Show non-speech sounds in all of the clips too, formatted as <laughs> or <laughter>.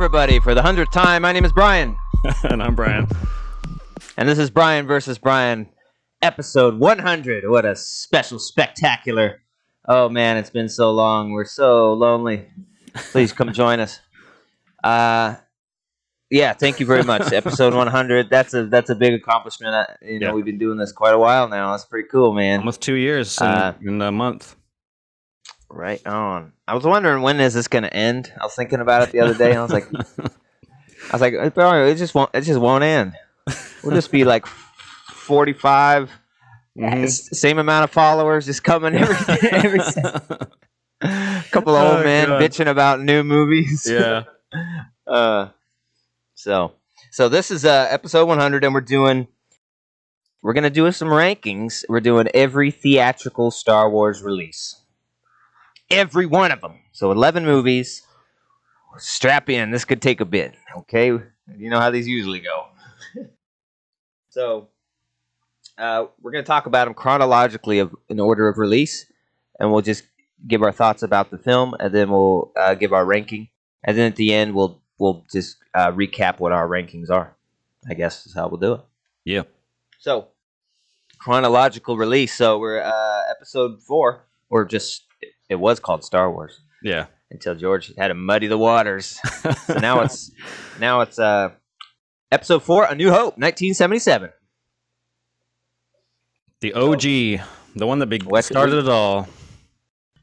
everybody, for the hundredth time. My name is Brian, <laughs> and I'm Brian. and this is Brian versus Brian, episode 100. What a special, spectacular! Oh man, it's been so long. We're so lonely. Please come <laughs> join us. Uh, yeah, thank you very much. <laughs> episode 100. That's a that's a big accomplishment. I, you know, Yeah. we've been doing this quite a while now. That's pretty cool, man. Almost two years in, Uh, in a month. Right on. I was wondering when is this going to end. I was thinking about it the other day, and I was like, <laughs> I was like, it just won't. It just won't end. We'll just be like forty-five, Mhm. same amount of followers, just coming every <laughs> every couple of old Oh, men God. bitching about new movies. yeah. <laughs> Uh, so so this is uh episode one hundred, and we're doing. We're gonna do some rankings. We're doing every theatrical Star Wars release. Every one of them. So eleven movies. Strap in. This could take a bit. Okay, you know how these usually go. <laughs> so, uh, we're gonna talk about them chronologically of in order of release, and we'll just give our thoughts about the film, and then we'll uh, give our ranking, and then at the end we'll we'll just uh, recap what our rankings are. I guess is how we'll do it. Yeah. So, chronological release. So we're uh, episode four, or just it was called Star Wars Yeah. until George had to muddy the waters. <laughs> So now it's now it's uh, episode four, A New Hope, 1977. the OG, the one that What- started it all.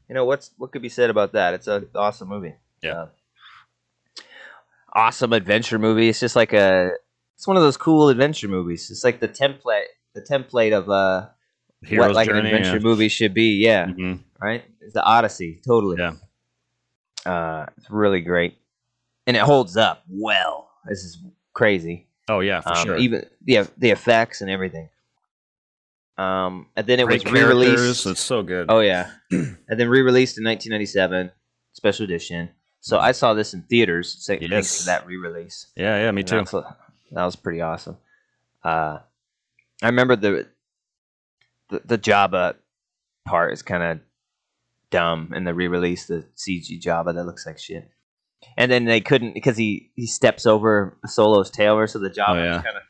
You know what's what could be said about that? It's an awesome movie. Yeah. Uh, awesome adventure movie. It's just like a it's one of those cool adventure movies. It's like the template the template of uh Hero's what like journey. an adventure movie should be. Yeah. yeah. Right? It's the Odyssey, totally. Yeah. Uh, it's really great, and it holds up well. This is crazy. Oh yeah, for Um, sure. Even the the effects and everything. Um, and then it Great was re-released. It's so good. Oh yeah, <clears throat> and then re-released in 1997, special edition. So I saw this in theaters. So thanks Yes. to that re-release. yeah, yeah, me And too. what- that was pretty awesome. Uh, I remember the the, the Jabba part is kind of dumb in the re-release. The CG Jabba that looks like shit. And then they couldn't because he he steps over Solo's tail, so the Jabba Oh, yeah. kind of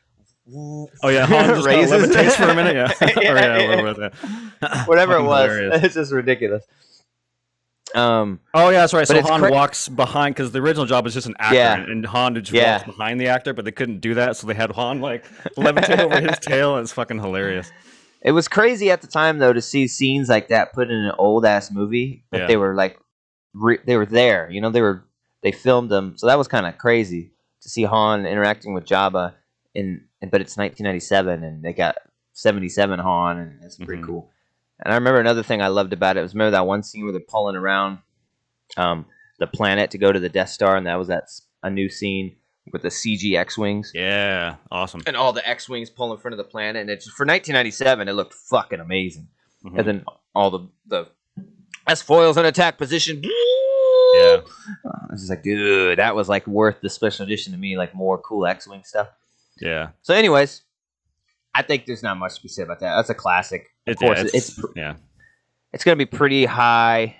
Oh yeah, Han just <laughs> raises levitates for a minute. Yeah. Yeah, <laughs> <laughs> Or, yeah, yeah. whatever it was. whatever it was. hilarious. It's just ridiculous. Um, Oh yeah, that's right. So Han cra- walks behind because the original job is just an actor, Yeah. and, and Han just Yeah. walks behind the actor, but they couldn't do that, so they had Han like levitate over his tail. And it's fucking hilarious. It was crazy at the time though to see scenes like that put in an old ass movie, but Yeah. they were like, re- they were there. You know, they were they filmed them, so that was kind of crazy to see Han interacting with Jabba in, in but it's 1997 and they got 77 Han and it's pretty Mhm. cool. And I remember another thing I loved about it was remember that one scene where they're pulling around um, the planet to go to the Death Star, and that was that a new scene with the CG X wings Yeah, awesome. and all the X wings pull in front of the planet, and it's for 1997. It looked fucking amazing. Mhm. And then all the the S foils in attack position. Yeah. I was just like, dude, that was like worth the special edition to me, like more cool X wing stuff. Yeah, So, anyways, I think there's not much to be said about that. That's a classic. Of it's, course, yeah, it's it's, it's, yeah. it's going to be pretty high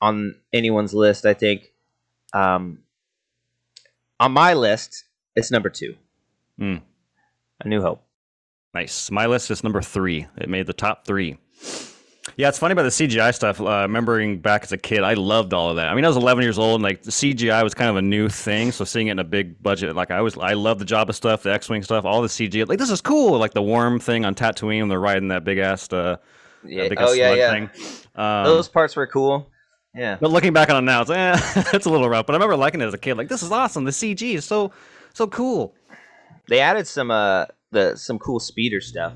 on anyone's list. I think. Um, on my list, it's number two. Hmm. A New Hope. Nice. My list is number three. It made the top three. Yeah, it's funny about the CGI stuff. Uh, remembering back as a kid, I loved all of that. I mean, I was 11 years old, and like the CGI was kind of a new thing. So seeing it in a big budget, like I was, I love the Jabba stuff, the X-wing stuff, all the CGI. Like this is cool. Like the worm thing on Tatooine when they're riding that big ass, uh, Yeah. big Oh yeah, yeah. thing. Um, Those parts were cool. Yeah. But looking back on it now, it's eh, <laughs> it's a little rough. But I remember liking it as a kid. Like this is awesome. The CG is so so cool. They added some uh the some cool speeder stuff.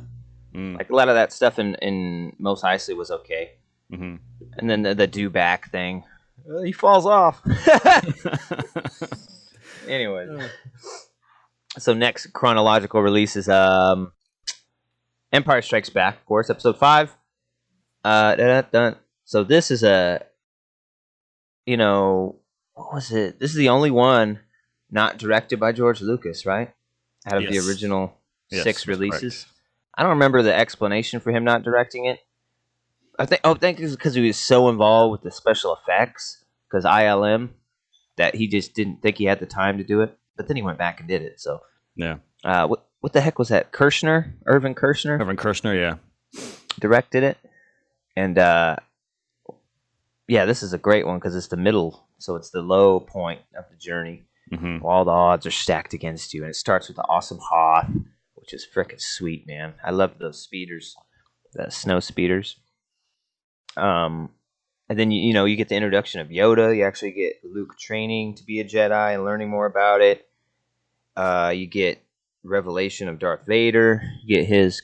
Mm, Like a lot of that stuff in in Mos Eisley was okay. hmm And then the, the dewback thing. Uh, he falls off. <laughs> <laughs> anyway. So next chronological release is um Empire Strikes Back, of course, episode five. Uh da, da. so this is a you know what was it? This is the only one not directed by George Lucas, right? Out of Yes. the original Yes, six releases. I don't remember the explanation for him not directing it. I think oh, I think it's because he was so involved with the special effects. Because ILM, that he just didn't think he had the time to do it. But then he went back and did it. So Yeah. uh, what what the heck was that? Kershner, Irvin Kershner Irvin Kershner, yeah. directed it, and uh, yeah, this is a great one because it's the middle, so it's the low point of the journey. hmm All the odds are stacked against you, and it starts with the awesome Hoth, which is frickin' sweet, man. I love those speeders, the snow speeders. Um, and then you you know you get the introduction of Yoda. You actually get Luke training to be a Jedi and learning more about it. Uh, you get revelation of Darth Vader. You get his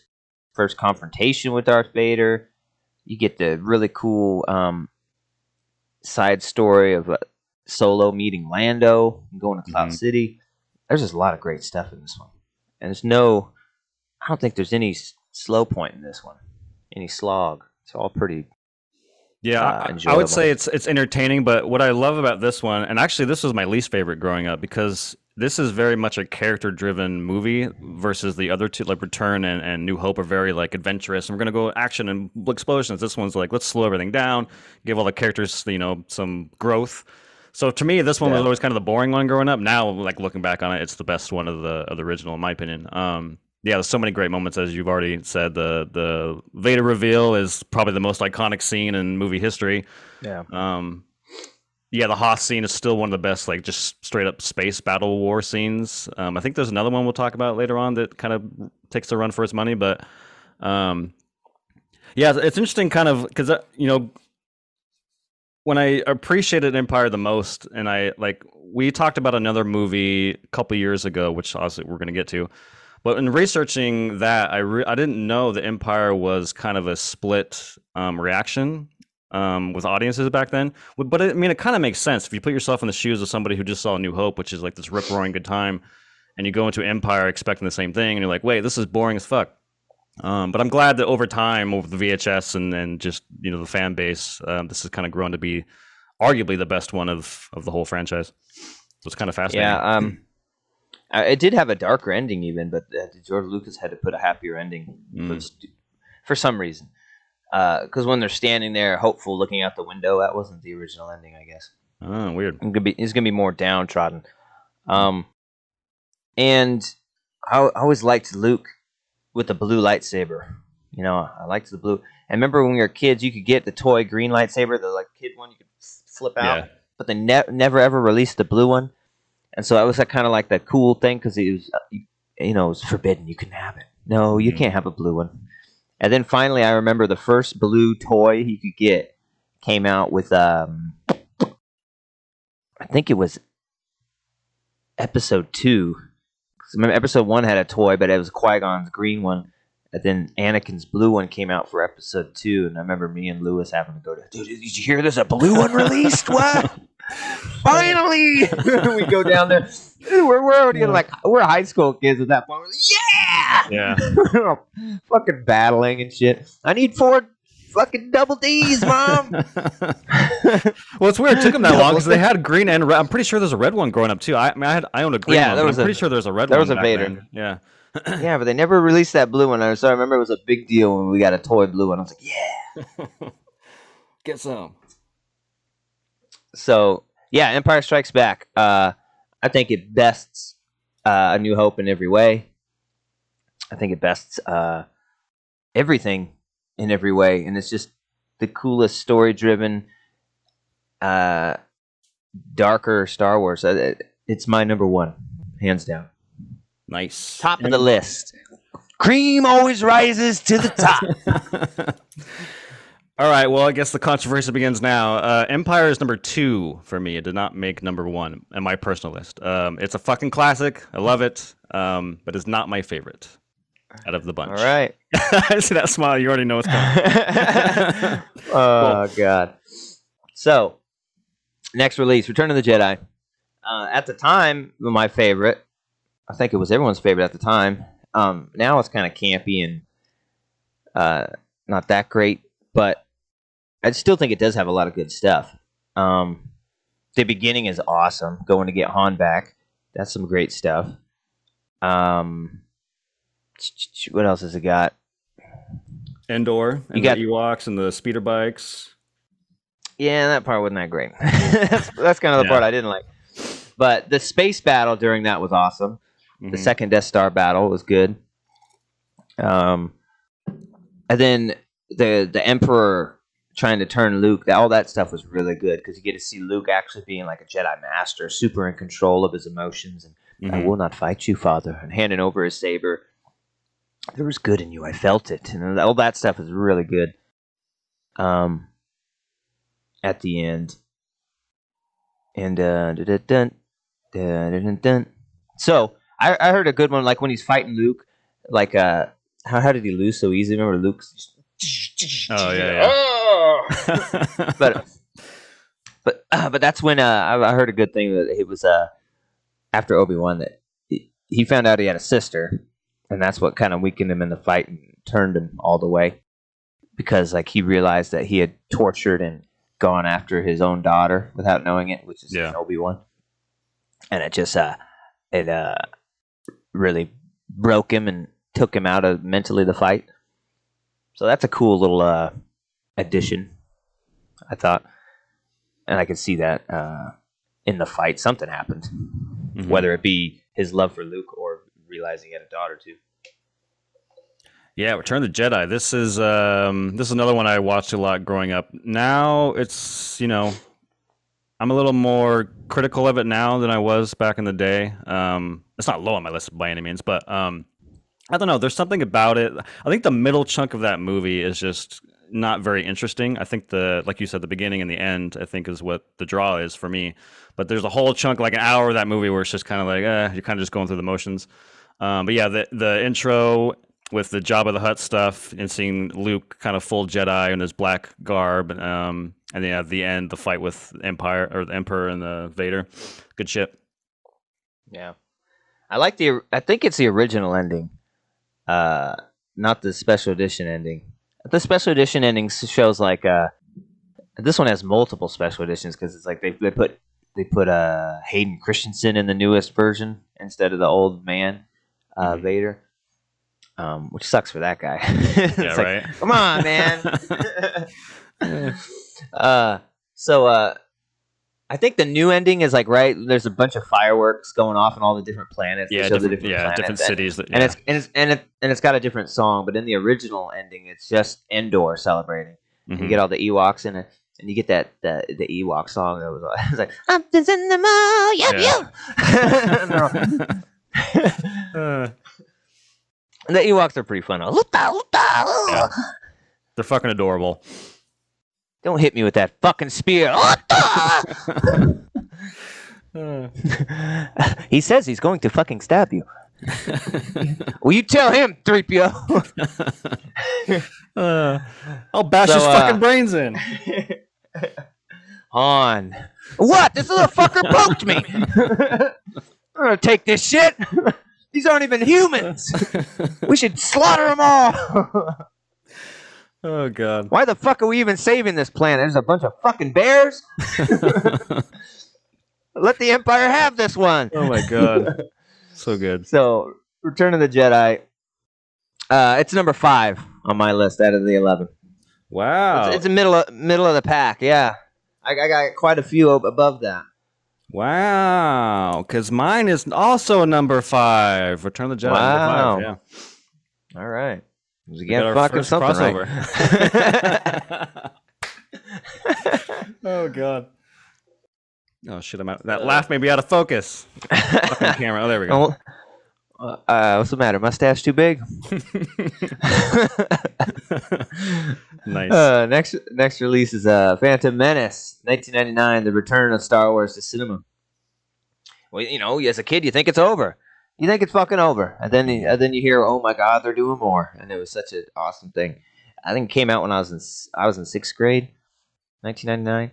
first confrontation with Darth Vader. You get the really cool um, side story of Solo meeting Lando and going to Cloud Mhm. City. There's just a lot of great stuff in this one, and there's no. I don't think there's any s- slow point in this one, any slog. It's all pretty. Yeah, uh, I- I, would say it's it's entertaining, but what I love about this one, and actually this was my least favorite growing up because this is very much a character driven movie versus the other two, like Return and, and New Hope, are very like adventurous. And we're gonna go action and explosions. This one's like let's slow everything down, give all the characters you know some growth. So to me, this one was always kind of the boring one growing up. Now, like looking back on it, it's the best one of the of the original, in my opinion. Um, yeah, there's so many great moments, as you've already said. The the Vader reveal is probably the most iconic scene in movie history. Yeah. Um, yeah, the Hoth scene is still one of the best, like just straight up space battle war scenes. Um, I think there's another one we'll talk about later on that kind of takes a run for its money, but um, yeah, it's interesting, kind of because you know when I appreciated Empire the most, and I like we talked about another movie a couple years ago, which obviously we're going to get to. But in researching that, I re- I didn't know the Empire was kind of a split um, reaction um, with audiences back then. But it, I mean, it kind of makes sense if you put yourself in the shoes of somebody who just saw New Hope, which is like this rip roaring good time, and you go into Empire expecting the same thing, and you're like, wait, this is boring as fuck. Um, but I'm glad that over time, over the VHS and, and just you know the fan base, um, this has kind of grown to be arguably the best one of of the whole franchise. So it's kind of fascinating. Yeah. Um, it did have a darker ending, even, but uh, George Lucas had to put a happier ending Mm. for, for some reason. Because when they're standing there, hopeful, looking out the window, that wasn't the original ending, I guess. Oh, weird. It's gonna be, it's gonna be more downtrodden. Um, and I, I always liked Luke with the blue lightsaber. You know, I liked the blue. And remember when we were kids, you could get the toy green lightsaber, the like kid one you could flip out Yeah. but they ne- never ever released the blue one, and so that was kind of like the cool thing because it was, uh, you, you know, it was forbidden. You couldn't have it. No, you Mhm. can't have a blue one. And then finally, I remember the first blue toy he could get came out with, um, I think it was episode two. Remember, episode one had a toy, but it was Qui Gon's green one. And then Anakin's blue one came out for episode two, and I remember me and Lewis having to go to. Dude, did you hear there's a blue one released? <laughs> What? Finally, <laughs> we go down there. Dude, we're, we're already like we're high school kids at that point. Like, yeah, Yeah. <laughs> fucking battling and shit. I need four fucking double D's, mom. <laughs> well, it's weird. It took them that long because they had green and red. I'm pretty sure there's a red one growing up too. I, I mean, I had I owned a green Yeah, one. there was I'm a- pretty sure there's a red there one. was a Vader. then. Yeah. <laughs> yeah, but they never released that blue one. So I remember it was a big deal when we got a toy blue one. I was like, yeah. Get some. So yeah, Empire Strikes Back. Uh, I think it bests uh, A New Hope in every way. I think it bests uh, everything in every way, and it's just the coolest story-driven, uh, darker Star Wars. Uh, It's my number one, hands down. Nice. Top of the list. Cream always rises to the top. <laughs> All right. Well, I guess the controversy begins now. Uh, Empire is number two for me. It did not make number one in my personal list. Um, it's a fucking classic. I love it, um, but it's not my favorite out of the bunch. All right. I <laughs> see that smile. You already know what's coming. <laughs> oh god. So, next release, Return of the Jedi. Uh, at the time, my favorite. I think it was everyone's favorite at the time. Um, now it's kind of campy and uh, not that great, but I still think it does have a lot of good stuff. Um, the beginning is awesome. Going to get Han back, that's some great stuff. Um, what else has it got? Endor and You got- the Ewoks and the speeder bikes. Yeah, that part wasn't that great. <laughs> that's that's kind of the Yeah. part I didn't like. But the space battle during that was awesome. The Mhm. second Death Star battle was good. Um, and then the the Emperor trying to turn Luke, all that stuff was really good because you get to see Luke actually being like a Jedi Master, super in control of his emotions, and I Mhm. will not fight you, Father, and handing over his saber. There was good in you. I felt it, and all that stuff is really good. Um, at the end, and uh, dun, dun, dun, dun, so I, I heard a good one, like when he's fighting Luke, like uh, how how did he lose so easy? Remember Luke's? Oh, yeah, yeah. <laughs> but but uh, but that's when uh, I, I heard a good thing that it was uh after Obi Wan that he, he found out he had a sister, and that's what kind of weakened him in the fight and turned him all the way because like he realized that he had tortured and gone after his own daughter without knowing it, which is Yeah. Obi Wan, and it just uh it uh really broke him and took him out of mentally the fight. So that's a cool little uh addition, I thought, and I could see that uh, in the fight something happened, Mhm. whether it be his love for Luke or realizing he had a daughter too. Yeah, Return the Jedi. This is um this is another one I watched a lot growing up. Now it's you know I'm a little more critical of it now than I was back in the day. Um, it's not low on my list by any means, but um, I don't know. There's something about it. I think the middle chunk of that movie is just not very interesting. I think the like you said, the beginning and the end, I think is what the draw is for me. But there's a whole chunk, like an hour of that movie, where it's just kind of like, eh, you're kind of just going through the motions. Um, but yeah, the the intro with the Jabba the Hutt stuff and seeing Luke kind of full Jedi in his black garb, um, and then the end, the fight with Empire or the Emperor and the Vader, good shit. Yeah, I like the. I think it's the original ending, uh, not the special edition ending. The special edition ending shows like uh, this one has multiple special editions because it's like they they put they put uh Hayden Christensen in the newest version instead of the old man uh, Mhm. Vader, um, which sucks for that guy. <laughs> Yeah, like, right. Come on, man. <laughs> <laughs> uh, so uh, I think the new ending is like right. There's a bunch of fireworks going off on all the different planets. Yeah, the different, yeah, planets, different and- cities. That, and yeah. it's and it's and it and it's got a different song. But in the original ending, it's just Endor celebrating. You Mhm. get all the Ewoks in it, and you get that the the Ewok song that was like something's in the mall, yep, Yeah. yep. And they're all- Uh, the Ewoks are pretty fun. Yeah. they're fucking adorable. Don't hit me with that fucking spear. <laughs> He says he's going to fucking stab you. <laughs> Will you tell him, 3PO? <laughs> Uh, I'll bash So, his uh, fucking brains in. On. What? This little fucker poked me. I'm gonna take this shit. <laughs> These aren't even humans. <laughs> We should slaughter them all. oh god. Why the fuck are we even saving this planet? There's a bunch of fucking bears. <laughs> Let the Empire have this one. Oh my god. So good. So, Return of the Jedi. Uh, it's number five on my list out of the eleven. Wow. It's, it's the middle of, middle of the pack. Yeah, I, I got quite a few above that. Wow, because mine is also number five. Return of the Jedi. Wow. Five, yeah. All right. It was We again fucking something crossover. right. <laughs> <laughs> oh god. Oh shit! I'm out. That uh, laugh may be out of focus. Fucking <laughs> camera. Oh, there we go. Uh, what's the matter? Mustache too big? <laughs> <laughs> nice. uh, next next release is uh, Phantom Menace, 1999, the return of Star Wars to cinema. Well, you know, as a kid, you think it's over. You think it's fucking over, and then you- and then you hear, "Oh my God, they're doing more!" And it was such an awesome thing. I think it came out when I was in I was in sixth grade, 1999.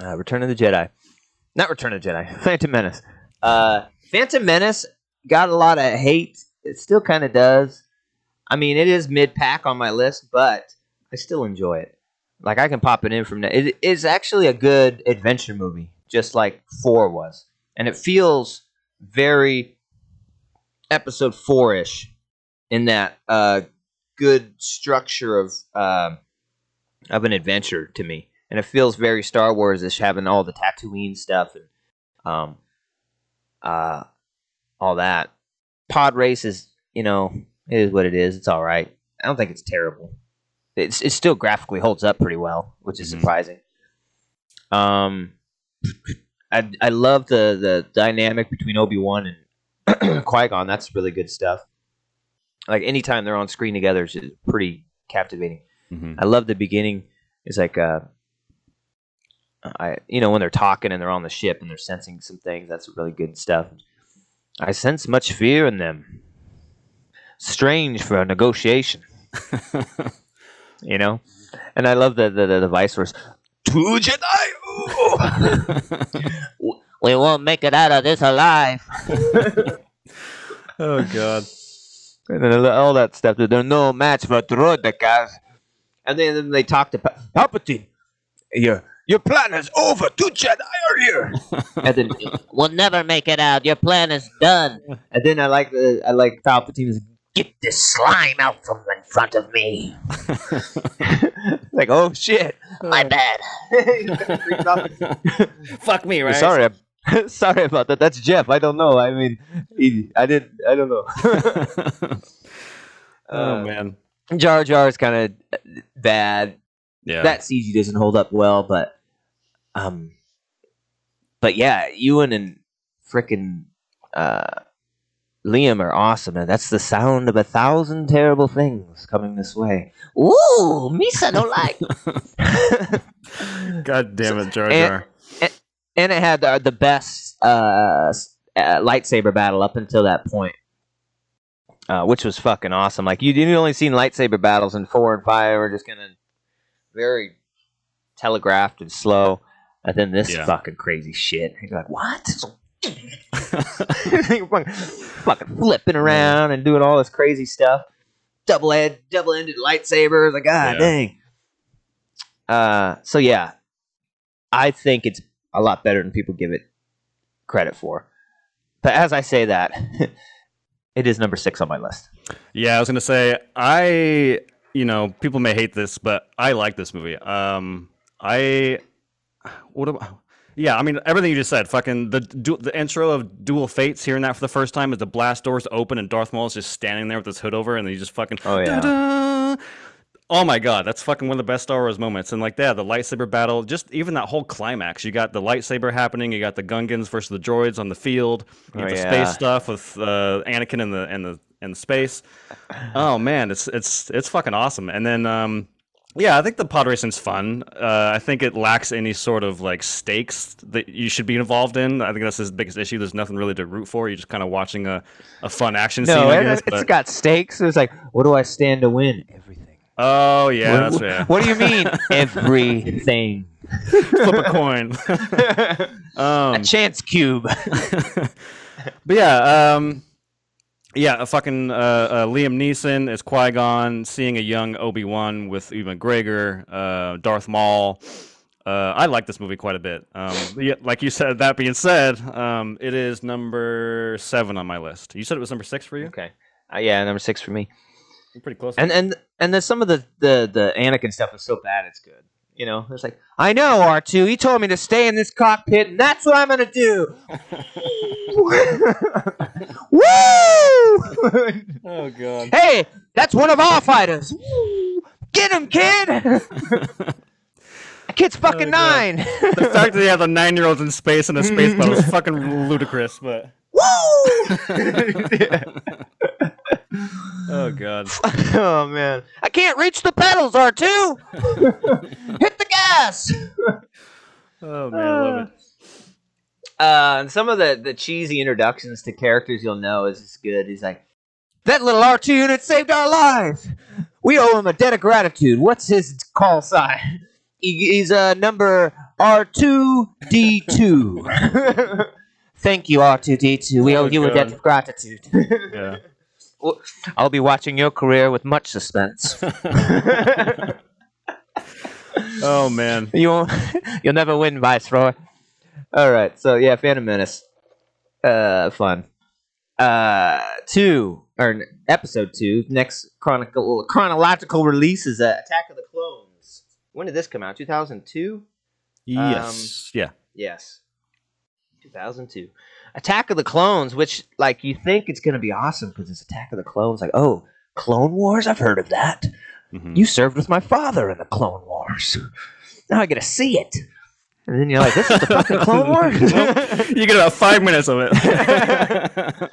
Uh, Return of the Jedi, not Return of the Jedi, <laughs> Phantom Menace. Uh, Phantom Menace got a lot of hate. It still kind of does. I mean, it is mid pack on my list, but I still enjoy it. Like I can pop it in from that. It is actually a good adventure movie, just like four was, and it feels very episode four ish in that uh, good structure of um of an adventure to me, and it feels very Star Wars ish, having all the Tatooine stuff and um, uh, all that. Pod race is, you know, it is what it is. It's all right. I don't think it's terrible. It's it still graphically holds up pretty well, which is Mhm. surprising. Um, I I love the the dynamic between Obi Wan and <clears throat> Qui Gon. That's really good stuff. Like anytime they're on screen together, it's pretty captivating. Mhm. I love the beginning. It's like uh, I you know when they're talking and they're on the ship and they're sensing some things. That's really good stuff. I sense much fear in them. Strange for a negotiation, <laughs> you know. And I love the the, the, the vice versa. Two Jedi. <laughs> we won't make it out of this alive. <laughs> oh god. And then all that stuff. They're no match for Droidekas. And then, they talk to pa- Palpatine. Your your plan is over. Two Jedi are here. <laughs> and then we'll never make it out. Your plan is done. And then I like the I like Palpatine's get this slime out from in front of me. <laughs> like oh shit, my bad. <laughs> Fuck me, right? Sorry, I'm, sorry about that. That's Jeff. I don't know. I mean, he, I did. I don't know. oh Uh, man. Jar Jar is kind of bad. Yeah. That CG doesn't hold up well, but um, but yeah, Ewan and frickin' uh, Liam are awesome, and that's the sound of a thousand terrible things coming this way. Ooh, Misa don't like. <laughs> God damn it, Jar and- Jar. and it had the, the best uh, uh, lightsaber battle up until that point, uh, which was fucking awesome. Like you, you only seen lightsaber battles in four and five are just kind of very telegraphed and slow, and then this Yeah. fucking crazy shit. You're like, what? You're <laughs> <laughs> fucking, fucking flipping around and doing all this crazy stuff. Double ed, double ended lightsabers. Like, god Yeah. dang. Uh, so yeah, I think it's a lot better than people give it credit for. But as I say that, <laughs> it is number six on my list. Yeah, I was gonna say I, you know, people may hate this, but I like this movie. Um, I, what about? Yeah, I mean everything you just said. Fucking the du- the intro of Duel Fates, hearing that for the first time, as the blast doors open and Darth Maul is just standing there with his hood over, and then he just fucking. Oh, yeah. "Da-da!" Oh my god, that's fucking one of the best Star Wars moments. And like that, the lightsaber battle, just even that whole climax. You got the lightsaber happening, you got the Gungans versus the droids on the field, you got Oh, the yeah. space stuff with uh, Anakin in the in the in the space. Oh man, it's it's it's fucking awesome. And then um yeah, I think the pod racing's fun. Uh, I think it lacks any sort of like stakes that you should be involved in. I think that's his biggest issue. There's nothing really to root for. You're just kind of watching a, a fun action scene. No, it, it's but- got stakes. It's like, what do I stand to win? Everything. oh yeah, what, yeah. what do you mean? <laughs> Everything. Flip a coin. <laughs> <laughs> um, a chance cube. but yeah, um, yeah, a fucking uh, uh, Liam Neeson as Qui Gon, seeing a young Obi Wan with Ewan McGregor, uh, Darth Maul. Uh, I like this movie quite a bit. Um, yeah, like you said. That being said, um, it is number seven on my list. You said it was number six for you. okay. Uh, yeah, number six for me. Pretty close. And and and then some of the the the Anakin stuff is so bad it's good. You know, it's like I know R two. He told me to stay in this cockpit, and that's what I'm gonna do. <laughs> Woo! oh god. hey, that's one of our fighters. Get him, kid. that kid's fucking Oh, God. nine. the fact that they have a nine year old in space in a space battle is fucking ludicrous. But Woo! <laughs> <laughs> oh god. <laughs> oh man, I can't reach the pedals, R two. <laughs> Hit the gas. Oh man, I love it. Uh, and some of the, the cheesy introductions to characters you'll know is just good. He's like, that little R2 unit saved our lives. We owe him a debt of gratitude. What's his call sign? He, he's uh, number R2D2. <laughs> Thank you, R2D2. We Oh, owe you a debt of gratitude. Yeah. <laughs> I'll be watching your career with much suspense. <laughs> <laughs> Oh man. you won't, you'll never win, Viceroy. All right, so yeah, Phantom Menace, uh, fun. Uh, two or episode two, next chronicle chronological release is uh, Attack of the Clones. When did this come out? Two thousand two. Yes. yeah. Yes. 2002. Attack of the Clones, which like you think it's gonna be awesome because it's Attack of the Clones. Like, oh, Clone Wars, I've heard of that. Mhm. You served with my father in the Clone Wars. Now I get to see it. And then you're like, this is the fucking Clone <laughs> Wars. you get about five minutes of it. <laughs>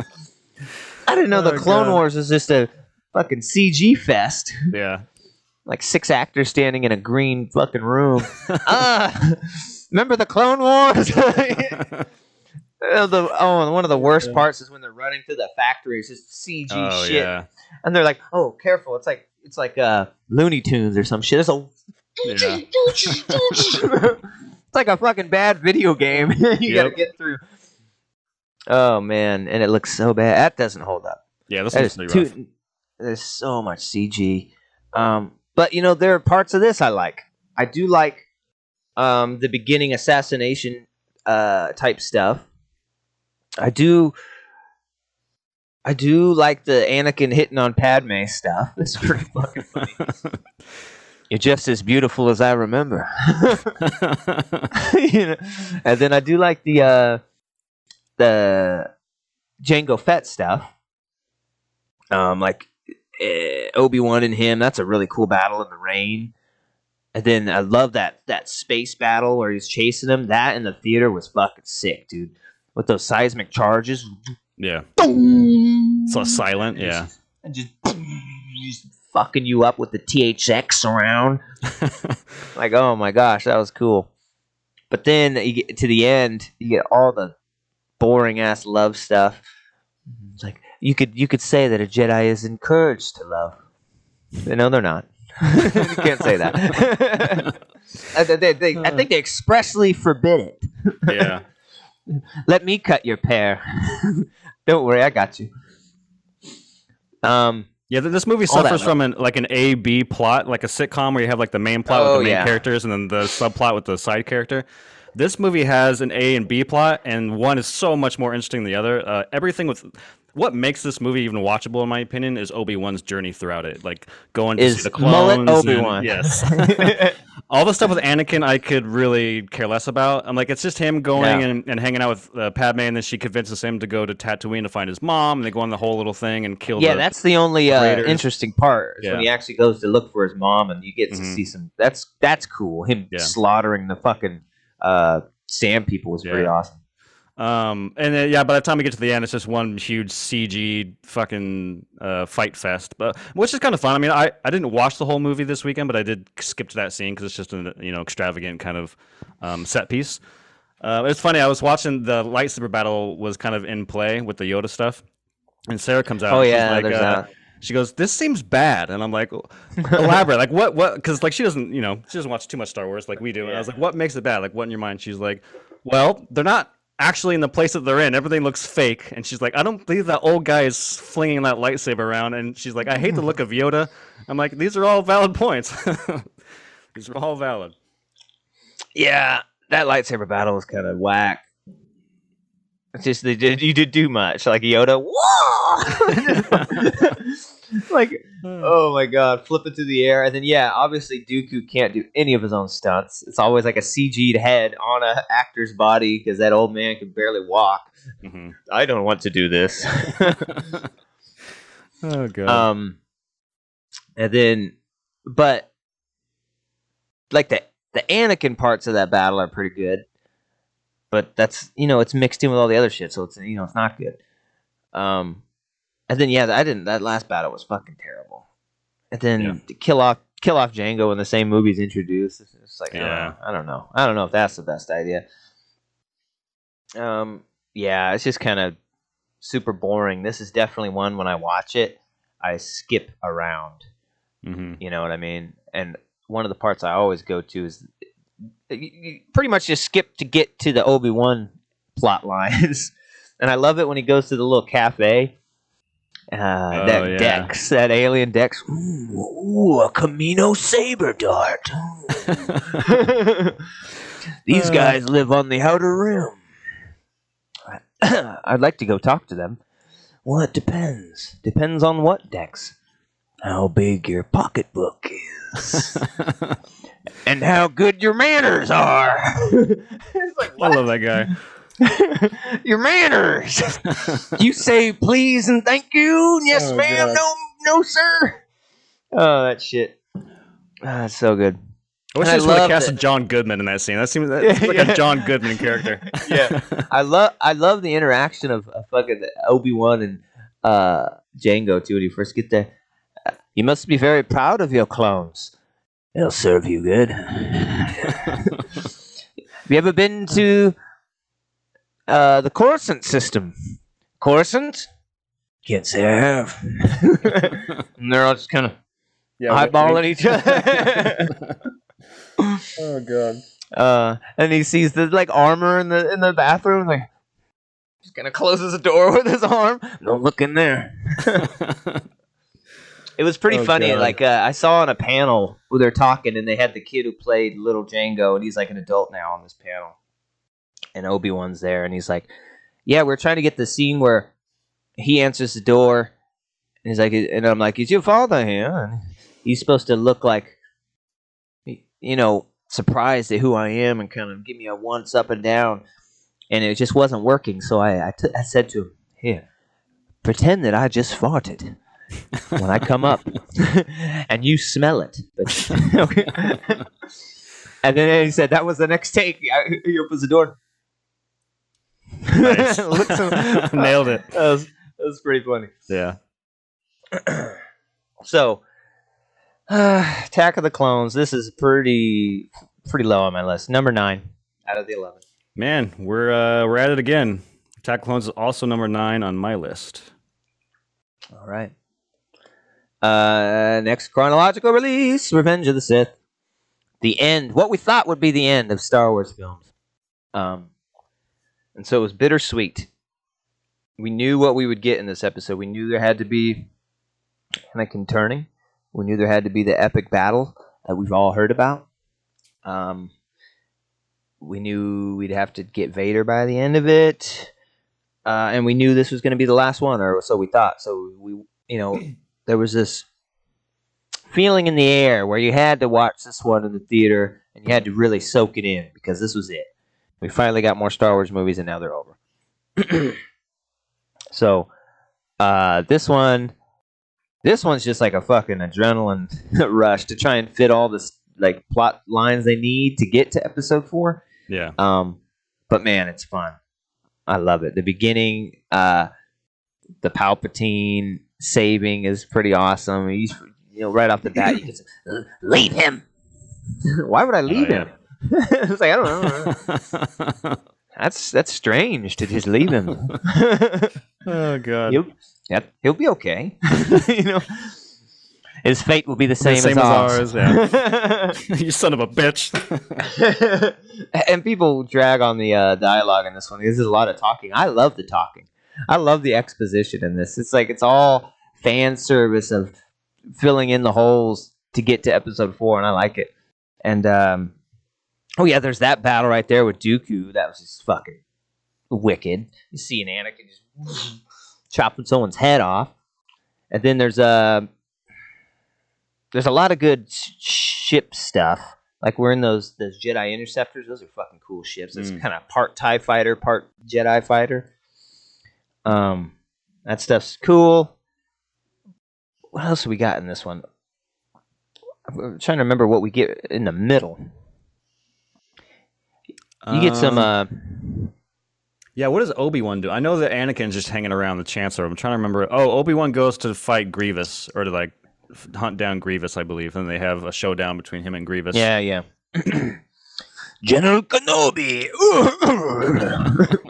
I didn't know the Oh, Clone God. Wars was just a fucking CG fest. yeah. Like six actors standing in a green fucking room. <laughs> Ah, remember the Clone Wars? Uh, the, oh, and one of the worst parts is when they're running through the factories, just CG oh shit, yeah. and they're like, "Oh, careful! It's like it's like uh, Looney Tunes or some shit." It's a Yeah. <laughs> it's like a fucking bad video game. <laughs> you gotta get through. Oh man, and it looks so bad. That doesn't hold up. Yeah. This That one's is pretty rough. too, there's so much CG. Um, but you know, there are parts of this I like. I do like um, the beginning assassination uh, type stuff. I do. I do like the Anakin hitting on Padme stuff. <laughs> It's pretty fucking funny. <laughs> You're just as beautiful as I remember. <laughs> you know? And then I do like the uh, the Jango Fett stuff. Um, like uh, Obi Wan and him. That's a really cool battle in the rain. And then I love that that space battle where he's chasing him. That in the theater was fucking sick, dude. With those seismic charges, yeah. so So silent. Yeah. and just, just fucking you up with the THX around. <laughs> like, oh my gosh, that was cool. But then you get to the end, you get all the boring ass love stuff. It's like you could you could say that a Jedi is encouraged to love. No, they're not. <laughs> you can't say that. <laughs> I, they- they- I think they expressly forbid it. yeah. Let me cut your pear. <laughs> Don't worry, I got you. Um, Yeah, this movie suffers from an like an A B plot, like a sitcom where you have like the main plot Oh, with the main yeah. characters and then the subplot with the side character. This movie has an A and B plot, and one is so much more interesting than the other. Uh, everything with what makes this movie even watchable, in my opinion, is Obi Wan's journey throughout it, like going to Is see the clones. mullet Obi-Wan. Yes. <laughs> <laughs> All the stuff with Anakin, I could really care less about. I'm like, it's just him going Yeah. and, and hanging out with uh, Padme, and then she convinces him to go to Tatooine to find his mom, and they go on the whole little thing and kill. yeah, the, that's the only uh, interesting part is when he actually goes to look for his mom, and you get to Mhm. see some. That's that's cool. Him Yeah. slaughtering the fucking uh, sand people was pretty awesome. Um, and then, yeah, by the time we get to the end, it's just one huge CG fucking uh, fight fest, but which is kind of fun. I mean, I, I didn't watch the whole movie this weekend, but I did skip to that scene because it's just an you know extravagant kind of um, set piece. Uh, it's funny. I was watching the lightsaber battle was kind of in play with the Yoda stuff, and Sarah comes out. Oh yeah, like, there's uh, that. She goes, "This seems bad," and I'm like, <laughs> "Elaborate, like what? What?" Because like she doesn't, you know, she doesn't watch too much Star Wars like we do. And I was like, "What makes it bad? Like what in your mind?" She's like, "Well, they're not actually in the place that they're in. Everything looks fake." And she's like, "I don't believe that old guy is flinging that lightsaber around." And she's like, "I hate the look of Yoda." I'm like, "These are all valid points. <laughs> These are all valid." Yeah, that lightsaber battle was kind of whack. It's just they did you did too much, like Yoda. Whoa! <laughs> <laughs> <laughs> like oh my god, flip it through the air, and then yeah, obviously Dooku can't do any of his own stunts. It's always like a CG'd head on a actor's body because that old man can barely walk. Mhm. I don't want to do this. <laughs> oh god. um, and then, but like the the Anakin parts of that battle are pretty good, but that's you know it's mixed in with all the other shit, so it's you know it's not good. Um, and then yeah, I didn't. That last battle was fucking terrible. And then Yeah. to kill off kill off Jango when the same movie's introduced. It's like Yeah. yeah, I don't know. I don't know if that's the best idea. Um, yeah, it's just kind of super boring. This is definitely one when I watch it, I skip around. hmm You know what I mean? And one of the parts I always go to is you pretty much just skip to get to the Obi Wan plot <laughs> lines. and I love it when he goes to the little cafe. Uh, Oh, that yeah. Dex, that alien Dex. Ooh, ooh, a Kamino saber dart. <laughs> These Uh. guys live on the outer rim. <coughs> I'd like to go talk to them. Well, it depends. Depends on what, Dex. How big your pocketbook is. <laughs> and how good your manners are. like, <laughs> I love that guy. <laughs> Your manners. <laughs> you say please and thank you. Yes, Oh, ma'am. God. No, no, sir. Oh, that shit. Ah, it's so good. I wish And I they just would have casted John Goodman in that scene. That seems that's like Yeah. a <laughs> John Goodman character. Yeah. I love I love the interaction of, of fucking Obi Wan and uh, Jango too when you first get there. Uh, You must be very proud of your clones. They'll serve you good. Have you ever been to uh, the Coruscant system? Coruscant? Can't say I have. <laughs> and they're all just kind of Yeah, eyeballing each other. <laughs> Oh god. uh, and he sees the like armor in the in the bathroom. Like, just kind of closes the door <laughs> with his arm. Don't look in there. It was pretty Oh, funny. God. Like uh, I saw on a panel where they're talking, and they had the kid who played Little Jango, and he's like an adult now on this panel. And Obi Wan's there, and he's like, "Yeah, we're trying to get the scene where he answers the door, and he's like, and I'm like, is your father here?" And he's supposed to look like, you know, surprised at who I am, and kind of give me a once up and down, and it just wasn't working. So I I, t- I said to him, "Here, pretend that I just farted." when I come up <laughs> and you smell it. But, <laughs> <laughs> and then he said that was the next take. He opens the door. <laughs> <laughs> Nailed it. That was, that was pretty funny. Yeah. <clears throat> So, uh, <sighs> Attack of the Clones. This is pretty pretty low on my list. Number nine out of the eleven. Man, we're uh, we're at it again. Attack of the Clones is also number nine on my list. All right. Uh, next chronological release: Revenge of the Sith. The end. What we thought would be the end of Star Wars films. Um, and so it was bittersweet. We knew what we would get in this episode. We knew there had to be Anakin turning. We knew there had to be the epic battle that we've all heard about. Um, we knew we'd have to get Vader by the end of it, uh, and we knew this was going to be the last one, or so we thought. So we, you know, <clears throat> there was this feeling in the air where you had to watch this one in the theater and you had to really soak it in because this was it. We finally got more Star Wars movies, and now they're over. <clears throat> so, uh, this one, this one's just like a fucking adrenaline <laughs> rush to try and fit all this like plot lines they need to get to episode four. Yeah. Um, but man, it's fun. I love it. The beginning, uh, the Palpatine saving is pretty awesome. He's, you know, right off the bat, you just leave him. <laughs> Why would I leave yeah. him? <laughs> it's like I don't know. <laughs> That's that's strange to just leave him. <laughs> oh god. he'll, yep, he'll be okay. you know, his fate will be the same, same as as ours. ours, you son of a bitch. and people drag on the uh, dialogue in this one. This is a lot of talking. I love the talking. I love the exposition in this. It's like it's all fan service of filling in the holes to get to episode four, and I like it. And um, oh yeah, there's that battle right there with Dooku. That was just fucking wicked. You see an Anakin just <sniffs> chopping someone's head off, and then there's a there's a lot of good sh- ship stuff. Like we're in those those Jedi interceptors. Those are fucking cool ships. It's Mm. kind of part Tie fighter, part Jedi fighter. Um, that stuff's cool. What else we got in this one? I'm trying to remember what we get in the middle. You get some. Um, uh Yeah, what does Obi Wan do? I know that Anakin's just hanging around the Chancellor. I'm trying to remember. Oh, Obi Wan goes to fight Grievous, or to like hunt down Grievous, I believe, and they have a showdown between him and Grievous. Yeah, yeah. <clears throat> General Kenobi. <laughs>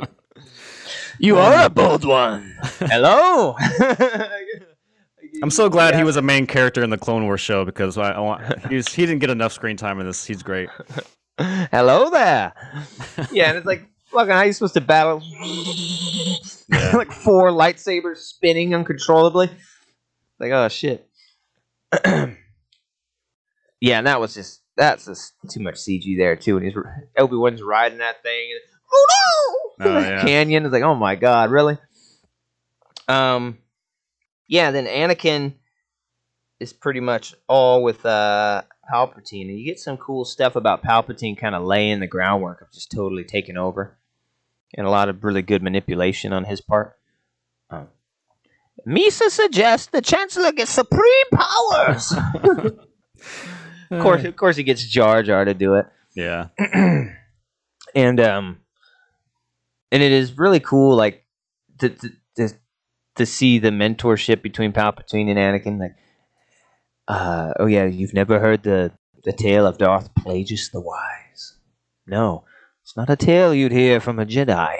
you are a bold one. <laughs> Hello. <laughs> I'm so glad he was a main character in the Clone Wars show because I, I want he's he didn't get enough screen time in this. He's great. <laughs> Hello there. Yeah, and it's like, fucking, how you supposed to battle? <laughs> like four lightsabers spinning uncontrollably. Like, oh shit. <clears throat> yeah, and that was just that's just too much CG there too. And he's Obi Wan's riding that thing, and oh no, Oh, <laughs> yeah. canyon. is like, oh my god, really? Um, yeah. Then Anakin is pretty much all with uh Palpatine, and you get some cool stuff about Palpatine kind of laying the groundwork of just totally taking over. and a lot of really good manipulation on his part. Um, Misa suggests the Chancellor gets supreme powers. <laughs> of course, of course, he gets Jar Jar to do it. Yeah. <clears throat> and um and it is really cool like to to to, to see the mentorship between Palpatine and Anakin like uh oh yeah you've never heard the the tale of Darth Plagueis the Wise no it's not a tale you'd hear from a Jedi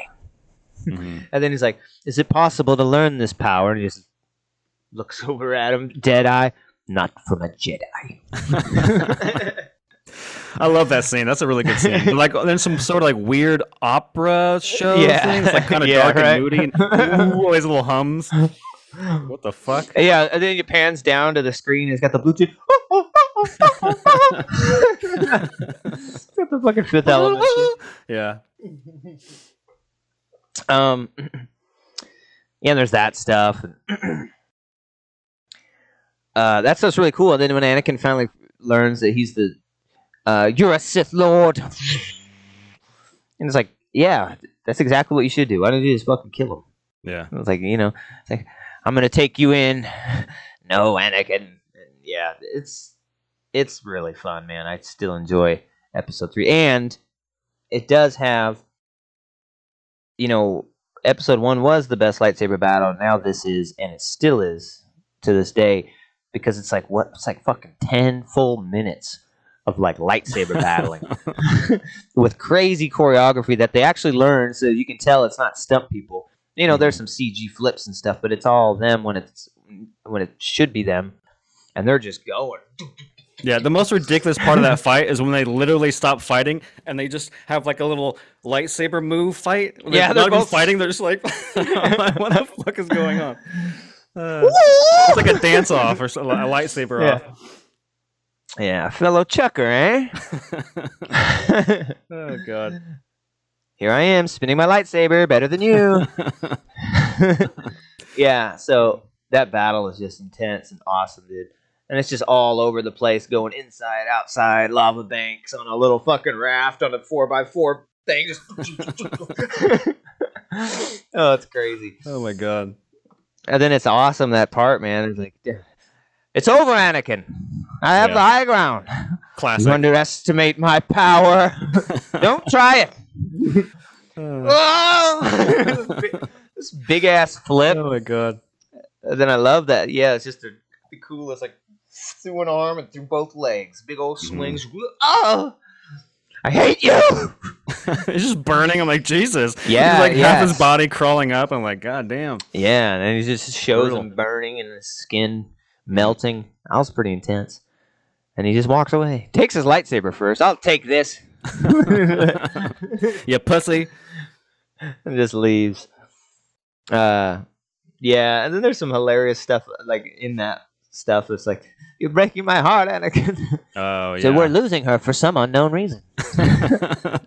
Mhm. <laughs> and then he's like is it possible to learn this power and he just looks <laughs> over at him dead eye not from a Jedi <laughs> I love that scene. That's a really good scene. But, like then some sort of like weird opera show Yeah. thing. It's like kind of Yeah, dark right. and moody and ooh, these little hums. What the fuck? <laughs> Yeah, and then it pans down to the screen. It's got the Bluetooth. it's <laughs> got the fucking fifth <laughs> element. Yeah. Um, <clears throat> yeah, and there's that stuff. <clears throat> uh, that stuff's really cool. And then when Anakin finally learns that he's the, uh, you're a Sith Lord, and it's like, yeah, that's exactly what you should do. Why don't you just fucking kill him? Yeah. It's like you know, it's like I'm gonna take you in. <laughs> no, Anakin. Yeah, it's it's really fun, man. I still enjoy episode three, and it does have, you know, episode one was the best lightsaber battle. Now this is, and it still is to this day, because it's like what it's like fucking ten full minutes of like lightsaber <laughs> battling <laughs> with crazy choreography that they actually learn, so you can tell it's not stunt people you know, there's some CG flips and stuff, but it's all them when it's when it should be them, and they're just going. Yeah, the most ridiculous part of that <laughs> fight is when they literally stop fighting and they just have like a little lightsaber move fight. They're Yeah, they're even both- fighting. They're just <laughs> like, what the fuck is going on? <laughs> Uh, it's like a dance off or a lightsaber Yeah. off. Yeah, fellow chucker, eh? Oh god. Here I am spinning my lightsaber better than you. <laughs> <laughs> yeah, so that battle is just intense and awesome, dude. And it's just all over the place, going inside, outside, lava banks on a little fucking raft on a four by four thing. <laughs> Oh, it's crazy. Oh my god. And then it's awesome that part, man. It's like, it's over, Anakin. I have Yeah. the high ground. Classic. You underestimate my power. Don't try it. Whoa! <laughs> Oh. this big ass flip. oh my god. And then I love that. Yeah, it's just the, the coolest, like through an arm and through both legs. Big old mm. swings. Oh, I hate you. <laughs> He's just burning. I'm like, Jesus. Yeah, He's like half his body crawling up. I'm like, God damn. Yeah, and then he just shows Brutal. him burning and his skin melting. That was pretty intense. And he just walks away. Takes his lightsaber first. I'll take this. <laughs> you pussy. and just leaves. Uh, yeah, and then there's some hilarious stuff like in that stuff. That's like you're breaking my heart, Anakin. Oh yeah. so we're losing her for some unknown reason. <laughs> A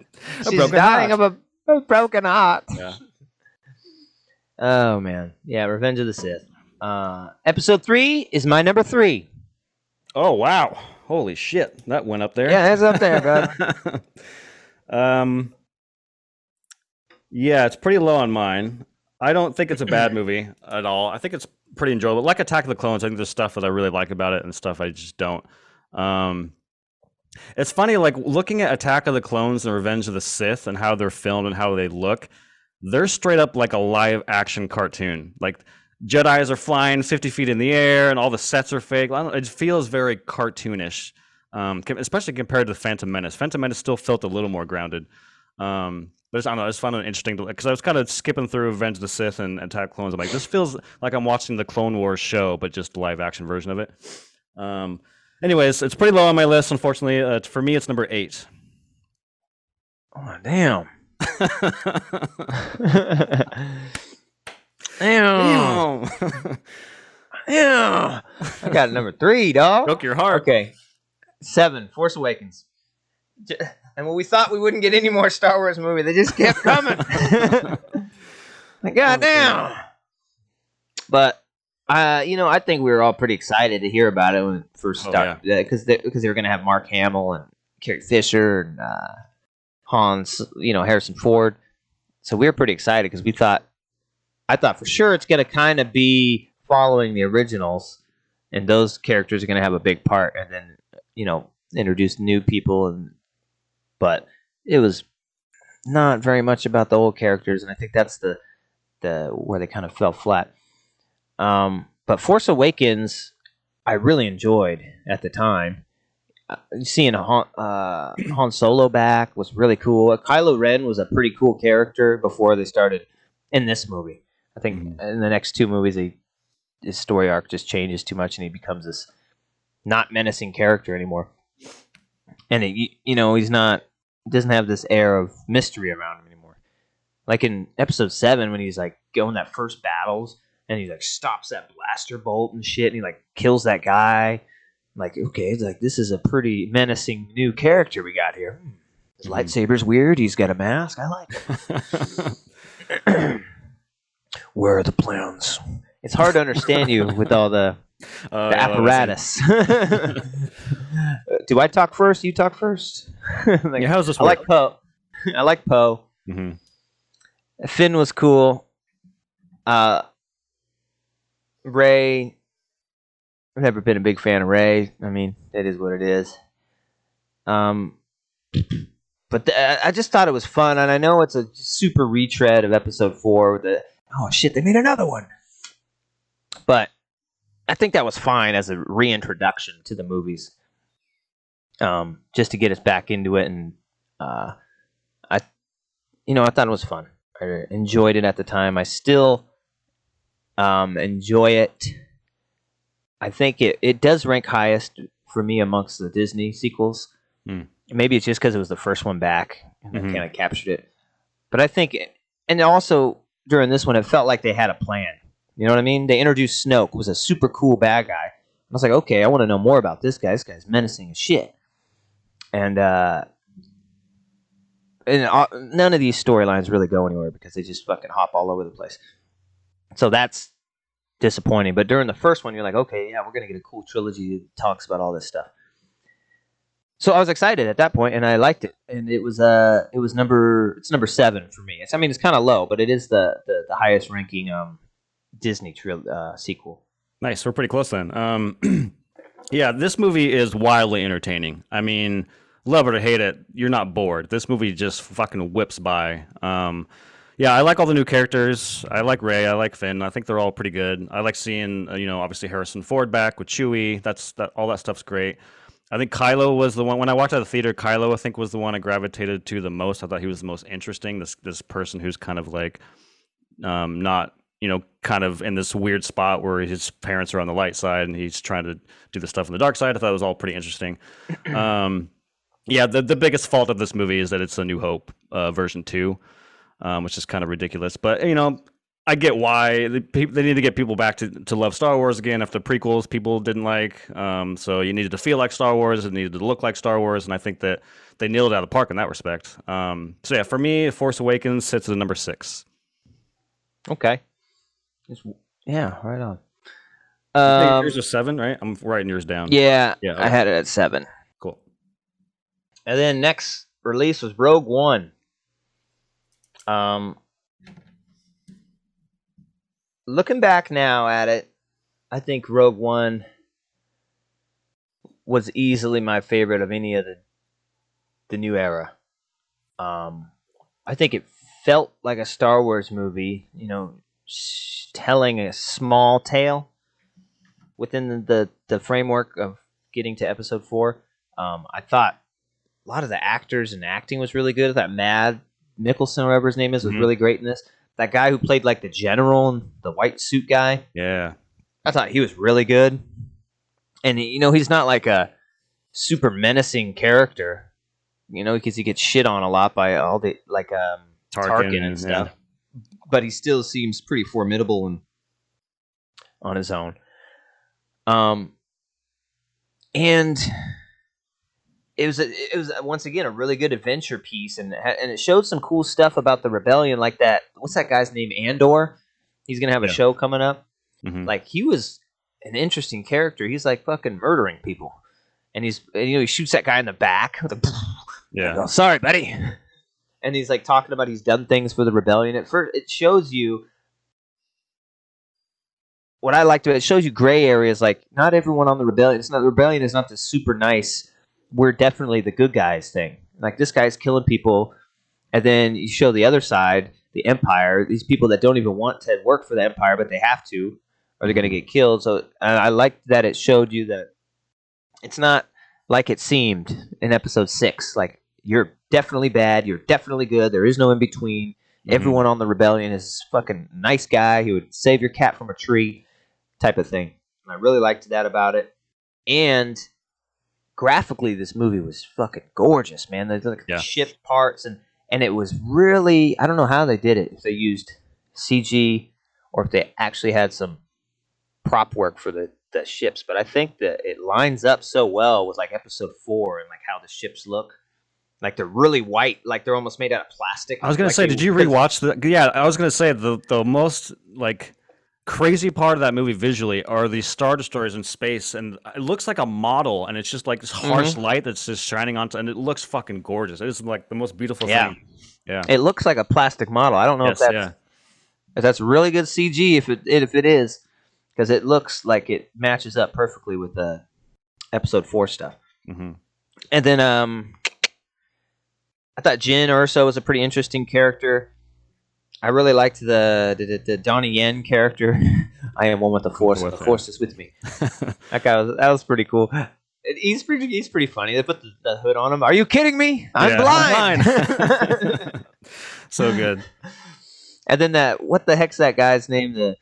She's broken dying heart. of a, a broken heart. Yeah. Oh man, yeah, Revenge of the Sith. Uh, episode three is my number three. Oh wow! Holy shit, that went up there. Yeah, that's up there, bud. <laughs> um, yeah, it's pretty low on mine. I don't think it's a bad movie at all. I think it's pretty enjoyable. Like Attack of the Clones, I think there's stuff that I really like about it and stuff I just don't. Um, it's funny, like looking at Attack of the Clones and Revenge of the Sith and how they're filmed and how they look. They're straight up like a live action cartoon. Like Jedi's are flying 50 feet in the air and all the sets are fake. It feels very cartoonish, um, especially compared to Phantom Menace. Phantom Menace still felt a little more grounded. Um, but it's, I don't know, I just found it interesting because I was kind of skipping through Revenge of the Sith and Attack of the Clones. I'm like, this feels like I'm watching the Clone Wars show, but just the live action version of it. Um, anyways, it's pretty low on my list, unfortunately. Uh, for me, it's number eight. oh damn. <laughs> <laughs> <laughs> Damn. Yeah. <laughs> I got number three, dog. Broke your heart. Okay. Seven, Force Awakens. And when we thought we wouldn't get any more Star Wars movie, they just kept coming. <laughs> like, goddamn. But, uh, you know, I think we were all pretty excited to hear about it when it first Oh, started. Because they, because they were going to have Mark Hamill and Carrie Fisher and uh, Hans, you know, Harrison Ford. so we were pretty excited because we thought, I thought for sure it's gonna kind of be following the originals, and those characters are gonna have a big part, and then you know introduce new people, and but it was not very much about the old characters, and I think that's the the where they kind of fell flat. Um, but Force Awakens, I really enjoyed at the time. Uh, seeing Han, uh, Han Solo back was really cool. Kylo Ren was a pretty cool character before they started in this movie. I think in the next two movies, he, his story arc just changes too much, and he becomes this not menacing character anymore. And it, you, know, he's not doesn't have this air of mystery around him anymore. Like in episode seven, when he's like going that first battles, and he like stops that blaster bolt and shit, and he like kills that guy. I'm like, okay, it's like this is a pretty menacing new character we got here. Hmm. His Mhm. lightsaber's weird. He's got a mask. I like. <laughs> <clears throat> Where are the plans? It's hard to understand you with all the, Uh, <laughs> the yeah, that apparatus. <laughs> Do I talk first? You talk first. <laughs> Like, Yeah, how's this I work? like Poe. I like Poe. Mhm. Finn was cool. Uh, Rey. I've never been a big fan of Rey. I mean, it is what it is. Um, but the, I- I just thought it was fun, and I know it's a super retread of Episode Four. With the oh shit, they made another one. But I think that was fine as a reintroduction to the movies, um, just to get us back into it, and uh, I, you know, I thought it was fun. I enjoyed it at the time. I still um, enjoy it. I think it, it does rank highest for me amongst the Disney sequels. Hmm. Maybe it's just because it was the first one back and Mhm. I kind of captured it. But I think, and also during this one, it felt like they had a plan. You know what I mean? They introduced Snoke, was a super cool bad guy. I was like, okay, I want to know more about this guy. This guy's menacing as shit. And uh, and uh, none of these storylines really go anywhere because they just fucking hop all over the place. So that's disappointing. But during the first one, you're like, okay, yeah, we're gonna get a cool trilogy that talks about all this stuff. So I was excited at that point, and I liked it. And it was uh, it was number it's number seven for me. It's, I mean, it's kind of low, but it is the the, the highest ranking um, Disney tril- uh, sequel. Nice. We're pretty close then. Um, <clears throat> yeah, this movie is wildly entertaining. I mean, love it or hate it, you're not bored. This movie just fucking whips by. Um, yeah, I like all the new characters. I like Rey. I like Finn. I think they're all pretty good. I like seeing, uh, you know, obviously Harrison Ford back with Chewie. That's that. All that stuff's great. I think Kylo was the one when I walked out of the theater. Kylo, I think, was the one I gravitated to the most. I thought he was the most interesting. This this person who's kind of like, um, not you know, kind of in this weird spot where his parents are on the light side and he's trying to do the stuff on the dark side. I thought it was all pretty interesting. <clears throat> um, yeah, the the biggest fault of this movie is that it's a New Hope uh, version two, um, which is kind of ridiculous. But you know, I get why the they need to get people back to, to love Star Wars again after prequels people didn't like. Um, so you needed to feel like Star Wars, it needed to look like Star Wars, and I think that they nailed it out of the park in that respect. Um, so yeah, for me, Force Awakens sits at number six. Okay. Just- yeah, right on. I think Um, yours is seven, right? I'm writing yours down. yeah, Yeah, I had it at seven. Cool. And then next release was Rogue One. Um, looking back now at it, I think Rogue One was easily my favorite of any of the the new era. Um, I think it felt like a Star Wars movie, you know, telling a small tale within the, the, the framework of getting to episode four. Um, I thought a lot of the actors and acting was really good. I thought Mad Mikkelsen, whatever his name is, was Mhm. really great in this. That guy who played like the general and the white suit guy, Yeah. I thought he was really good. And you know, he's not like a super menacing character, you know, because he gets shit on a lot by all the like um, Tarkin Tarkin, and- and stuff. But he still seems pretty formidable and on his own. Um, and it was a, it was a, once again a really good adventure piece, and it ha- and it showed some cool stuff about the rebellion, like that. What's that guy's name? Andor. He's gonna have a Yeah. show coming up. Mhm. Like he was an interesting character. He's like fucking murdering people, and he's and, you know he shoots that guy in the back. With a, <laughs> Yeah. Oh, sorry, buddy. and he's like talking about he's done things for the rebellion. At first, it shows you what I liked about it, it shows you gray areas. Like not everyone on the rebellion. It's not the rebellion is not the super nice. We're definitely the good guys thing. Like this guy's killing people, and then you show the other side, the empire. These people that don't even want to work for the empire, but they have to, or they're going to get killed. So I liked that it showed you that it's not like it seemed in episode six. Like you're definitely bad, you're definitely good. There is no in between. Mhm. Everyone on the rebellion is a fucking nice guy. who would save your cat from a tree, type of thing. And I really liked that about it. And graphically, this movie was fucking gorgeous, man. There's like Yeah. ship parts and and it was really I don't know how they did it. If they used CG or if they actually had some prop work for the the ships, but I think that it lines up so well with like episode four and like how the ships look. Like they're really white, like they're almost made out of plastic. I was gonna Like say, they- did you 'cause- rewatch the? Yeah, I was gonna say the the most like crazy part of that movie visually are these star destroyers in space, and it looks like a model, and it's just like this harsh Mm-hmm. light that's just shining onto, and it looks fucking gorgeous. It is like the most beautiful Yeah. thing. Yeah. It looks like a plastic model. I don't know Yes, if that's yeah. if that's really good CG. If it if it is, because it looks like it matches up perfectly with the episode four stuff. hmm And then um, I thought Jyn Erso was a pretty interesting character. I really liked the the, the, the Donnie Yen character. <laughs> I am one with the force. With the force is with me. <laughs> That guy was that was pretty cool. He's pretty he's pretty funny. They put the, the hood on him. Are you kidding me? I'm Yeah, blind. blind. <laughs> so good. and then that what the heck's that guy's name? The,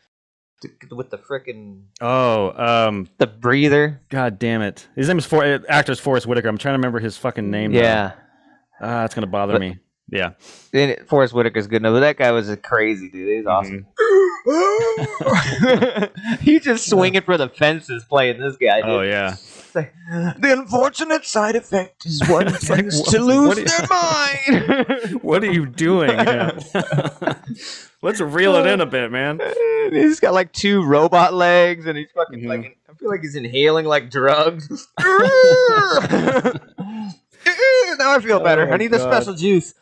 the with the frickin' Oh, um, the breather. god damn it! His name is For uh, actor's Forest Whitaker. I'm trying to remember his fucking name. Yeah. ah, it's gonna bother But- me. Yeah, Then Forest Whitaker's good enough, but that guy was a crazy dude. He's awesome. <laughs> He's just swinging for the fences playing this guy. Dude. Oh yeah. Like, the unfortunate side effect is one <laughs> like, to lose you- their <laughs> mind. What are you doing? Let's reel it in a bit, man. he's got like two robot legs, and he's fucking Mhm. like I feel like he's inhaling like drugs. now I feel better. Oh, I need the special juice.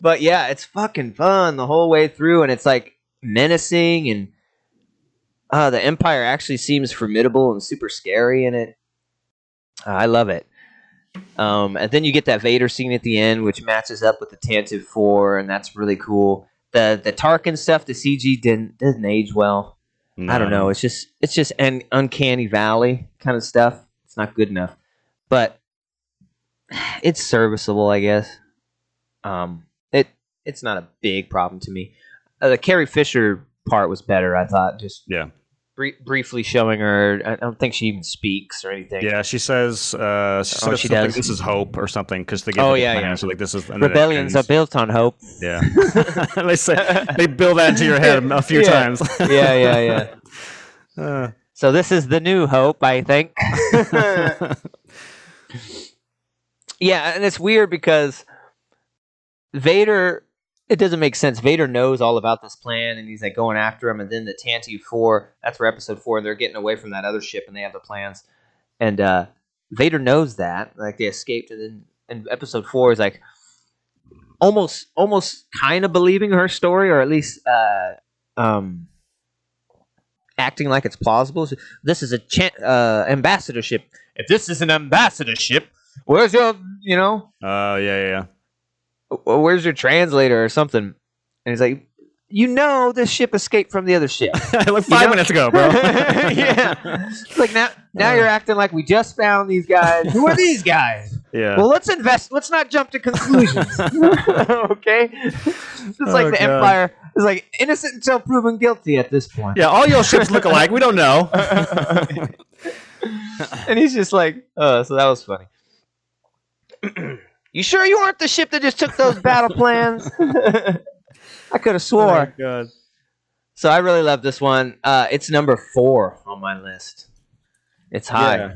But yeah, it's fucking fun the whole way through, and it's like menacing, and uh, the Empire actually seems formidable and super scary in it. Uh, I love it. Um, and then you get that Vader scene at the end, which matches up with the Tantive Four, and that's really cool. The the Tarkin stuff, the CG didn't doesn't age well. I don't know. It's just it's just an uncanny valley kind of stuff. It's not good enough, but <sighs> it's serviceable, I guess. Um, it's not a big problem to me. Uh, the Carrie Fisher part was better, I thought. Just Yeah. brie- briefly showing her. I don't think she even speaks or anything. Yeah, she says. Uh, she, Oh, says she does. This is hope or something because they get. Oh, the yeah, plan, yeah. So like this is and then it Rebellions are built on hope. Yeah. <laughs> they say they build that into your head a <laughs> few Yeah. times. yeah, yeah, yeah. <laughs> Uh, So this is the new hope, I think. yeah, and it's weird because Vader. It doesn't make sense. Vader knows all about this plan, and he's like going after him. And then the Tantu Four. That's where Episode Four. They're getting away from that other ship, and they have the plans. And uh, Vader knows that. Like they escaped, and then and Episode Four is like almost, almost kind of believing her story, or at least uh, um, acting like it's plausible. So this is a chan uh, ambassadorship. If this is an ambassadorship, where's your, you know, Oh yeah, yeah, where's your translator or something? And he's like, you know, this ship escaped from the other ship. <laughs> like five know- minutes ago, bro. <laughs> yeah. It's like now, now you're acting like we just found these guys. Who are these guys? yeah. Well, let's invest. Let's not jump to conclusions. <laughs> okay. It's like Oh, the God. Empire is like innocent until proven guilty at this point. yeah, all your ships look alike. We don't know. and he's just like, oh, so that was funny. <clears throat> you sure you aren't the ship that just took those battle plans? <laughs> I could have swore. Oh, God. So I really love this one. Uh, it's number four on my list. It's high. Yeah,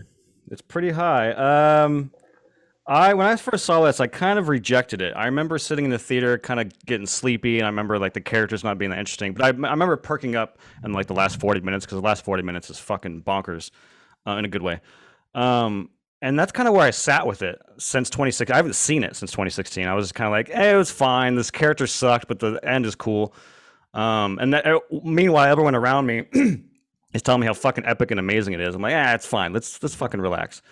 it's pretty high. Um, I when I first saw this, I kind of rejected it. I remember sitting in the theater, kind of getting sleepy, and I remember like the characters not being that interesting. But I, I remember perking up in like the last forty minutes because the last forty minutes is fucking bonkers, uh, in a good way. Um, and that's kind of where I sat with it since 2016. I haven't seen it since 2016. I was kind of like, hey, it was fine. This character sucked, but the end is cool. Um, and that, uh, meanwhile, everyone around me <clears throat> is telling me how fucking epic and amazing it is. I'm like, ah, it's fine. Let's let's fucking relax.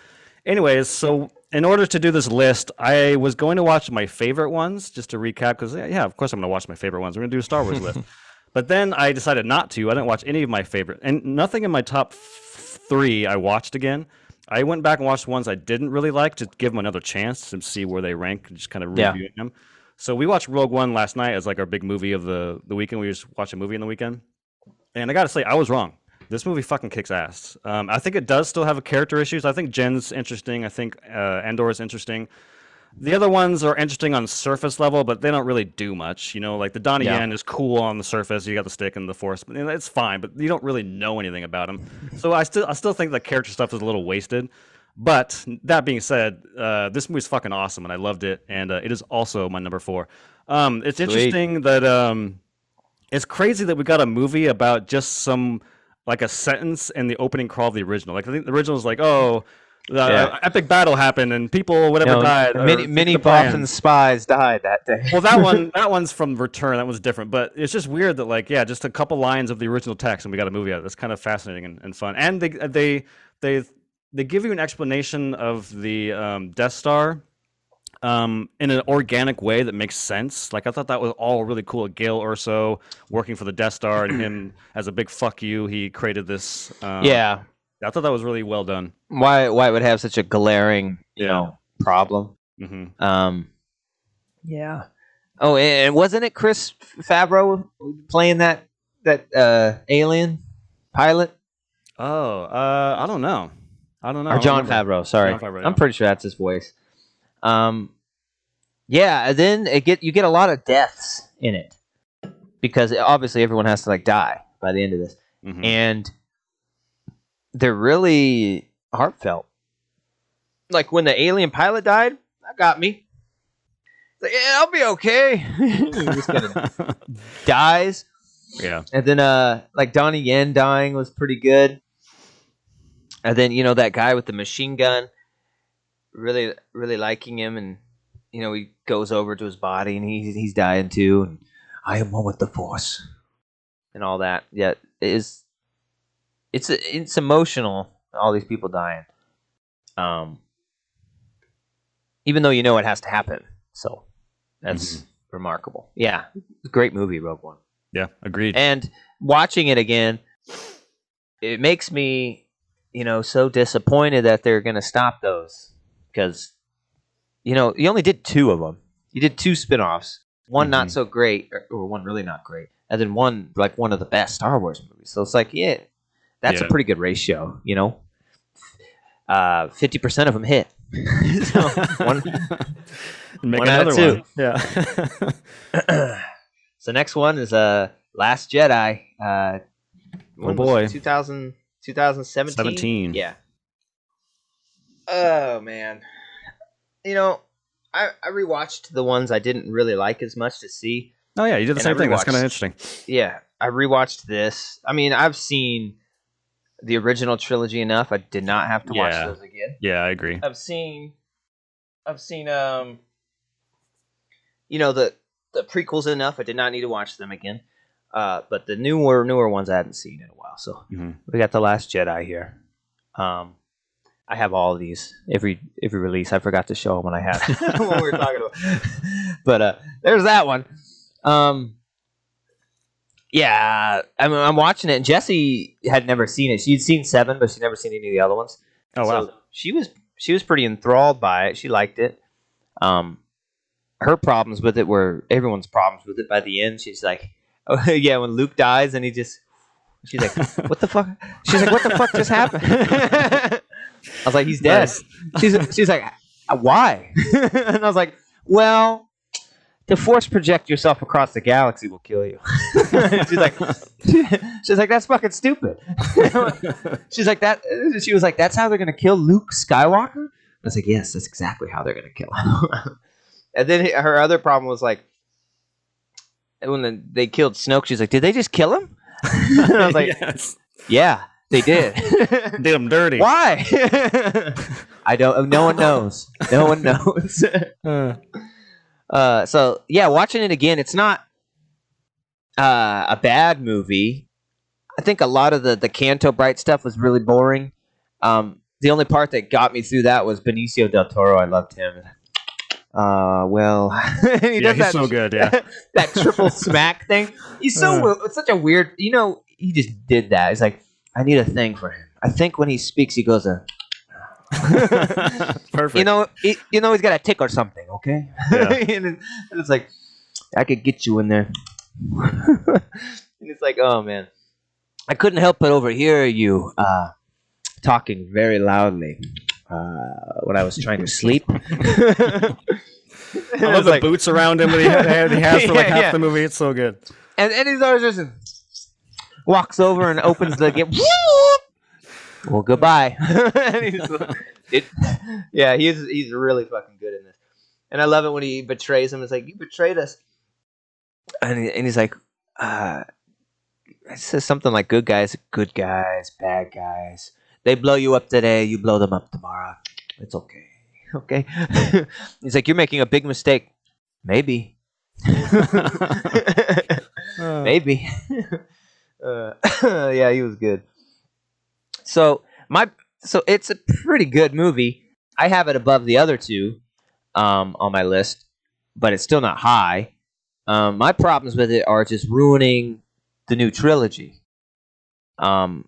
Anyways, so in order to do this list, I was going to watch my favorite ones just to recap because yeah, of course I'm going to watch my favorite ones. We're going to do a Star Wars list. <laughs> But then I decided not to. I didn't watch any of my favorite, and nothing in my top f- three I watched again. I went back and watched ones I didn't really like to give them another chance to see where they rank, and just kind of Yeah. reviewing them. So we watched Rogue One last night as like our big movie of the the weekend. We just watched a movie in the weekend, and I got to say I was wrong. This movie fucking kicks ass. Um, I think it does still have a character issues. I think Jyn's interesting. I think uh, Andor is interesting. The other ones are interesting on surface level, but they don't really do much. You know, like the Donnie Yeah. Yen is cool on the surface. You got the stick and the force, but it's fine. But you don't really know anything about him. <laughs> So I still, I still think the character stuff is a little wasted. But that being said, uh, this movie's fucking awesome, and I loved it. And uh, it is also my number four. Um, it's Sweet. interesting that um, it's crazy that we got a movie about just some like a sentence in the opening crawl of the original. Like I think the original is like, oh, the Yeah. epic battle happened and people whatever No, died. many many plan. Spies died that day. well, that one <laughs> that one's from Return. That one's different, but it's just weird that like yeah, just a couple lines of the original text and we got a movie out of it. It's kind of fascinating and, and fun. And they they they they give you an explanation of the um, Death Star um, in an organic way that makes sense. Like I thought that was all really cool. Gail Erso working for the Death Star and him <clears throat> as a big fuck you, he created this. Um, yeah, I thought that was really well done. why why it would have such a glaring you Yeah. know problem? hmm Um, yeah. Oh, and and wasn't it Chris Favreau playing that that uh, alien pilot Oh, uh, I don't know. I don't know. Or John remember. Favreau? Sorry, Jon Favreau, I'm pretty sure that's his voice. Um, yeah. and Then it get you get a lot of deaths in it because obviously everyone has to like die by the end of this, Mhm. and they're really heartfelt. Like when the alien pilot died, that got me. Like, yeah, I'll be okay. <laughs> Just <laughs> dies, yeah. and then uh, like Donnie Yen dying was pretty good. And then you know that guy with the machine gun, really, really liking him, and you know he goes over to his body and he's he's dying too. And I am one with the force, and all that. Yeah, it is. It's it's emotional. All these people dying. Um. Even though you know it has to happen, so that's remarkable. Yeah, great movie, Rogue One. Yeah. Agreed. And watching it again, it makes me, you know, so disappointed that they're going to stop those because, you know, you only did two of them. You did two spin-offs. One not Mhm. so great, or, or one really not great, and then one like one of the best Star Wars movies. So it's like, yeah, that's a pretty good ratio, you know. Uh, fifty percent of them hit. <laughs> so, one, <laughs> Make one out of another two. one. Yeah. <laughs> so next one is uh Last Jedi. Uh, Oh, boy. 2000, 2017? 17. Yeah. Oh man, you know, I I rewatched the ones I didn't really like as much to see. oh yeah, you did the And same thing. That's kind of interesting. Yeah, I rewatched this. I mean, I've seen the original trilogy enough. I did not have to watch Yeah. those again. Yeah, I agree. I've seen, I've seen, um, you know the the prequels enough. I did not need to watch them again. Uh, but the newer newer ones I hadn't seen in a while. So Mhm. we got the Last Jedi here. Um, I have all of these every every release. I forgot to show them when I had <laughs> when we were talking about. <laughs> but uh, there's that one. Um, yeah, I'm I'm watching it. and Jesse had never seen it. She'd seen seven, but she'd never seen any of the other ones. Oh wow. So she was she was pretty enthralled by it. She liked it. Um, her problems with it were everyone's problems with it. By the end, she's like, <laughs> "Oh yeah," when Luke dies, and he just, she's like, <laughs> "What the fuck?" She's like, "What the fuck just happened?" <laughs> I was like, "He's dead." Nice. She's she's like, "Uh, "Why?" and I was like, "Well." To force project yourself across the galaxy will kill you. <laughs> she's like, <laughs> she's like, that's fucking stupid. <laughs> She's like that. She was like, "That's how they're gonna kill Luke Skywalker." I was like, "Yes, that's exactly how they're gonna kill him." and then her other problem was like, when the, they killed Snoke, she's like, "Did they just kill him?" I was like, yes. "Yeah, they did." Did him dirty. Why? I don't. No one knows. No one knows. Uh, uh, so yeah, watching it again, it's not uh, a bad movie. I think a lot of the the Canto Bight stuff was really boring. Um, the only part that got me through that was Benicio del Toro. I loved him. Uh, well, <laughs> he yeah, does he's that, so good. <laughs> Yeah. that triple smack thing. He's so Uh. it's such a weird. You know, he just did that. He's like, I need a thing for him. I think when he speaks, he goes a. <laughs> Perfect. you know, he, you know, he's got a tick or something. Okay, Yeah. <laughs> and, it- and it's like, I could get you in there. <laughs> and it's like, oh man, I couldn't help but overhear you uh, talking very loudly uh, when I was trying to sleep. I love the boots around him that he, ha- he has for like Yeah, half yeah. the movie. It's so good. and, and he's always just walks over and opens the gate. Well, goodbye. <laughs> He's- it, yeah, he's he's really fucking good in this, and I love it when he betrays him. It's like you betrayed us, and, he, and he's like, uh, it says something like "good guys, good guys, bad guys. They blow you up today, you blow them up tomorrow. It's okay, <laughs> okay." <laughs> he's like, "You're making a big mistake. Maybe." Uh, Maybe. uh, yeah, he was good. So my so it's a pretty good movie. I have it above the other two um, on my list, but it's still not high. Um, my problems with it are just ruining the new trilogy. Um,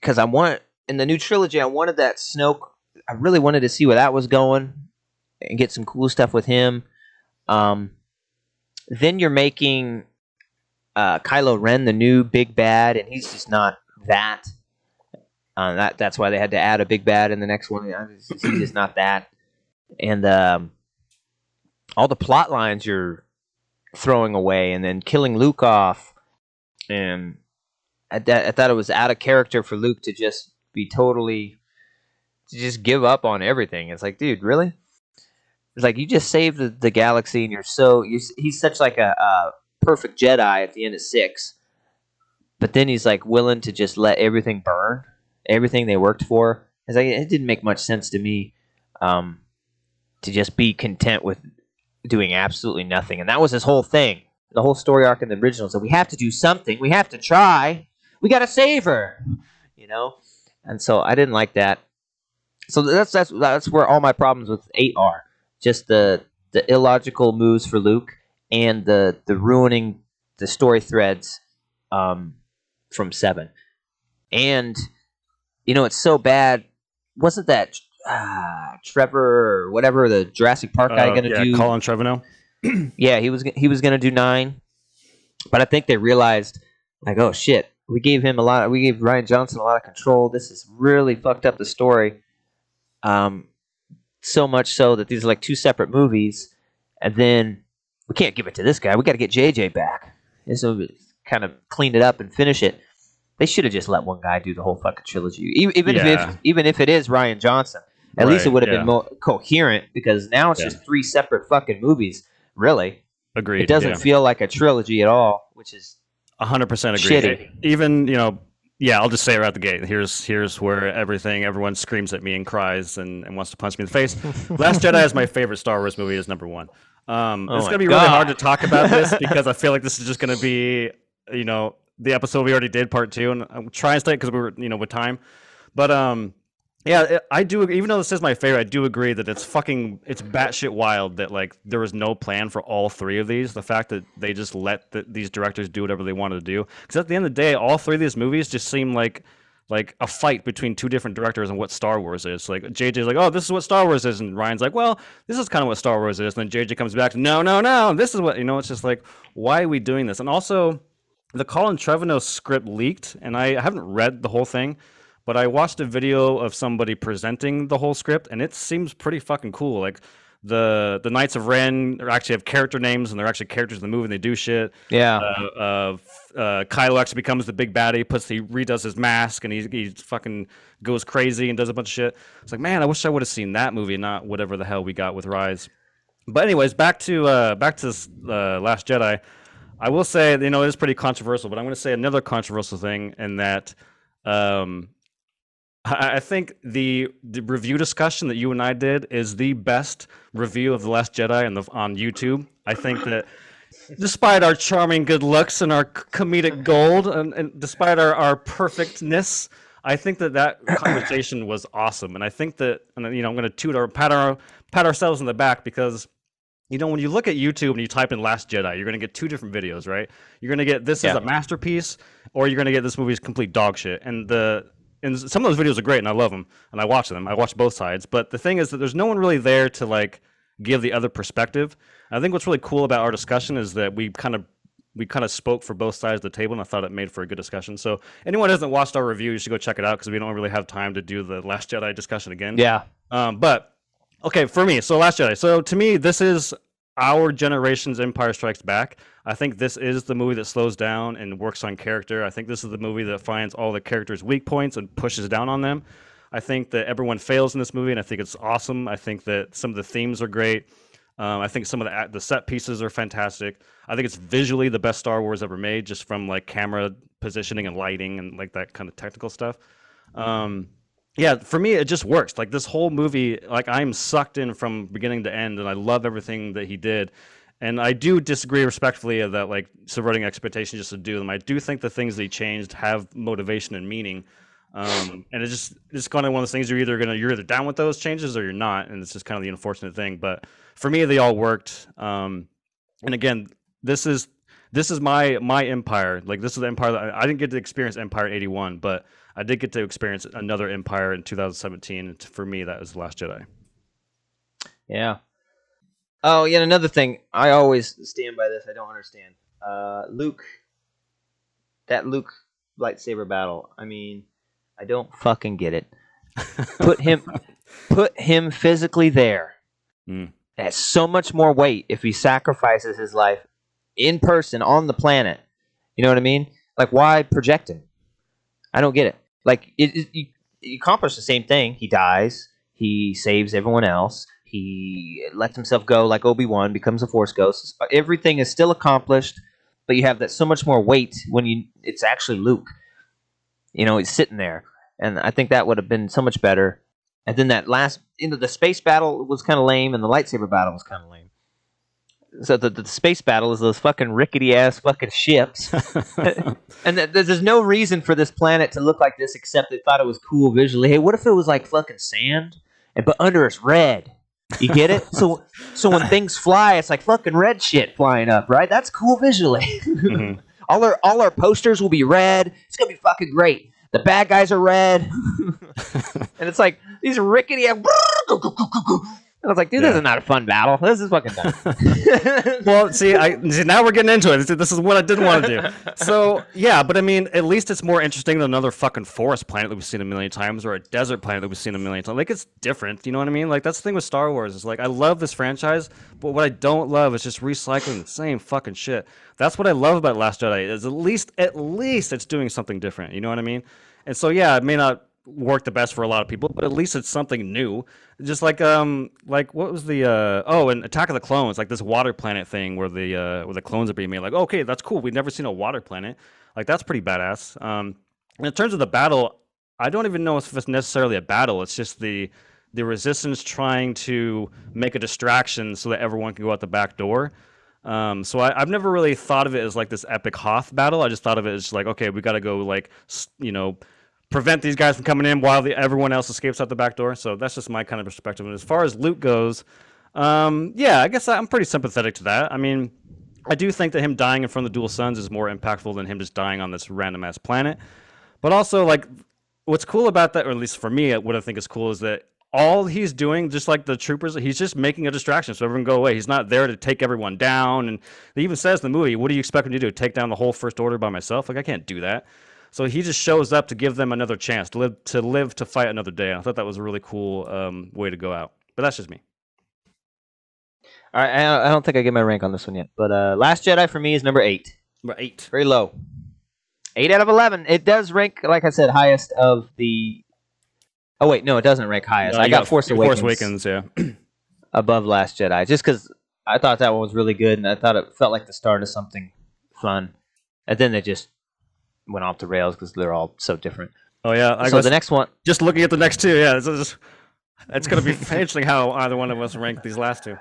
because I want in the new trilogy, I wanted that Snoke. I really wanted to see where that was going and get some cool stuff with him. Um, then you're making uh, Kylo Ren the new big bad, and he's just not that. Uh, that that's why they had to add a big bad in the next one. He's just not that, and um, all the plot lines you're throwing away, and then killing Luke off, and I, I thought it was out of character for Luke to just be totally to just give up on everything. It's like, dude, really? It's like you just saved the, the galaxy, and you're so you he's such like a, a perfect Jedi at the end of six, but then he's like willing to just let everything burn, everything they worked for. It's like it didn't make much sense to me, um, to just be content with doing absolutely nothing, and that was his whole thing. The whole story arc in the original. So we have to do something. We have to try. We got to save her, you know. And so I didn't like that. So that's that's that's where all my problems with eight are just the the illogical moves for Luke and the the ruining the story threads um, from seven. And you know it's so bad. Wasn't that uh, Trevor or whatever the Jurassic Park guy Uh, gonna yeah, do? Colin Trevorrow. <clears throat> yeah, he was he was gonna do nine, but I think they realized like, oh shit, we gave him a lot. We gave Rian Johnson a lot of control. This has really fucked up the story. Um, so much so that these are like two separate movies, and then we can't give it to this guy. We got to get JJ back. And so kind of clean it up and finish it. They should have just let one guy do the whole fucking trilogy, even Yeah. if even if it is Rian Johnson. At least it would have yeah. been more coherent because now it's Yeah. just three separate fucking movies. Really, Agreed. it doesn't feel like a trilogy at all, which is A hundred percent agree. Shitty. Even you know, yeah, I'll just say it right out the gate. Here's here's where everything everyone screams at me and cries and, and wants to punch me in the face. <laughs> Last Jedi is my favorite Star Wars movie. Is number one. Um, Oh it's gonna be really hard to talk about this <laughs> because I feel like this is just gonna be you know the episode we already did part two, and I'm trying to stay because we were you know with time, but um. Yeah, I do. Even though this is my favorite, I do agree that it's fucking, it's batshit wild that like there was no plan for all three of these. The fact that they just let the, these directors do whatever they wanted to do. Because at the end of the day, all three of these movies just seem like like a fight between two different directors and what Star Wars is. Like JJ's like, oh, this is what Star Wars is, and Rian's like, well, this is kind of what Star Wars is. And then JJ comes back, no, no, no, this is what you know. It's just like, why are we doing this? And also, the Colin Trevorrow script leaked, and I haven't read the whole thing, but I watched a video of somebody presenting the whole script, and it seems pretty fucking cool. Like the the Knights of Ren actually have character names, and they're actually characters in the movie, and they do shit. yeah. Uh, uh, uh, Kylo actually becomes the big baddie, puts he redoes his mask, and he he fucking goes crazy and does a bunch of shit. It's like, man, I wish I would have seen that movie, not whatever the hell we got with Rise. But anyways, back to uh, back to this, uh, Last Jedi. I will say, you know, it is pretty controversial, but I'm going to say another controversial thing in that um, I I think the the review discussion that you and I did is the best review of the Last Jedi on the on YouTube. I think that <laughs> despite our charming good looks and our comedic gold, and, and despite our, our perfectness, I think that that <coughs> conversation was awesome. And I think that, and you know, I'm going to toot our pat our pat ourselves in the back because you know, when you look at YouTube and you type in Last Jedi, you're going to get two different videos, right? You're going to get this is a masterpiece, or you're going to get this movie's complete dog shit. And the and some of those videos are great, and I love them, and I watch them. I watch both sides. But the thing is that there's no one really there to like give the other perspective. I think what's really cool about our discussion is that we kind of we kind of spoke for both sides of the table, and I thought it made for a good discussion. So anyone who hasn't watched our review, you should go check it out because we don't really have time to do the Last Jedi discussion again. Yeah. Um, but okay, for me, so Last Jedi. So to me, this is our generation's Empire Strikes Back. I think this is the movie that slows down and works on character. I think this is the movie that finds all the characters' weak points and pushes down on them. I think that everyone fails in this movie, and I think it's awesome. I think that some of the themes are great. Um, I think some of the the set pieces are fantastic. I think it's visually the best Star Wars ever made, just from like camera positioning and lighting and like that kind of technical stuff. Um, yeah, for me, it just works. Like this whole movie, like I'm sucked in from beginning to end, and I love everything that he did. And I do disagree respectfully that like subverting expectations just to do them. I do think the things he changed have motivation and meaning. Um, and it's just it's kind of one of those things you're either gonna you're either down with those changes or you're not, and it's just kind of the unfortunate thing. But for me, they all worked. Um, and again, this is this is my my empire. Like this is the empire that I, I didn't get to experience Empire '81, but I did get to experience another empire in 2017. For me, that was the Last Jedi. Yeah. Oh, yet another thing. I always stand by this. I don't understand. Uh, Luke. That Luke lightsaber battle. I mean, I don't fucking get it. Put him, <laughs> put him physically there. Mm. It has so much more weight if he sacrifices his life in person on the planet. You know what I mean? Like, why project him? I don't get it. Like, it, it, you, you accomplish the same thing. He dies. He saves everyone else. He lets himself go like Obi Wan, becomes a Force ghost. Everything is still accomplished, but you have that so much more weight when you it's actually Luke. You know, he's sitting there, and I think that would have been so much better. And then that last, you know, the space battle was kind of lame, and the lightsaber battle was kind of lame. So the, the space battle is those fucking rickety ass fucking ships, <laughs> <laughs> and th- there's, no reason for this planet to look like this except they thought it was cool visually. Hey, what if it was like fucking sand, and but under it's red? You get it? so so when <laughs> things fly, it's like fucking red shit flying up, right? That's cool visually. Mhm. all our all our posters will be red. It's gonna be fucking great. The bad guys are red, and it's like these rickety. Ass- And I was like, dude, this is not a fun battle. This is fucking dumb. <laughs> <laughs> well, see, I see, now we're getting into it. This- This is what I didn't want to do. <laughs> So yeah, but I mean, at least it's more interesting than another fucking forest planet that we've seen a million times, or a desert planet that we've seen a million times. Like it's different. You know what I mean? Like that's the thing with Star Wars. Is like I love this franchise, but what I don't love is just recycling the same fucking shit. That's what I love about Last Jedi. Is at least at least it's doing something different. You know what I mean? And so yeah, it may not work the best for a lot of people, but at least it's something new. Just like um like what was the uh oh and Attack of the Clones, like this water planet thing where the uh where the clones are being made. Like, okay, that's cool. We've never seen a water planet. Like that's pretty badass. Um in terms of the battle, I don't even know if it's necessarily a battle. It's just the the resistance trying to make a distraction so that everyone can go out the back door. Um, so I, I've never really thought of it as like this epic Hoth battle. I just thought of it as like, okay, we got to go like, you know, prevent these guys from coming in while the, everyone else escapes out the back door. So that's just my kind of perspective. And as far as Luke goes, um, yeah, I guess I'm pretty sympathetic to that. I mean, I do think that him dying in front of the Dual Suns is more impactful than him just dying on this random ass planet. But also, like, what's cool about that, or at least for me, what I think is cool is that all he's doing, just like the troopers, he's just making a distraction so everyone go away. He's not there to take everyone down. And he even says in the movie, "What do you expect me to do? Take down the whole First Order by myself? Like I can't do that." So he just shows up to give them another chance to live to live to fight another day. I thought that was a really cool um, way to go out. But that's just me. All right, I, don't think I get my rank on this one yet, but uh, Last Jedi for me is number eight, Number eight. very low. Eight out of eleven. It does rank, like I said, highest of the. Oh wait, no, it doesn't rank highest. Uh, I you got Force Awakens, Force Awakens, yeah. <clears throat> above Last Jedi, just because I thought that one was really good, and I thought it felt like the start of something fun, and then they just went off the rails because they're all so different. Oh yeah, I so the next one, just looking at the next two, yeah, it's, it's, it's gonna be <laughs> interesting how either one of us rank these last two.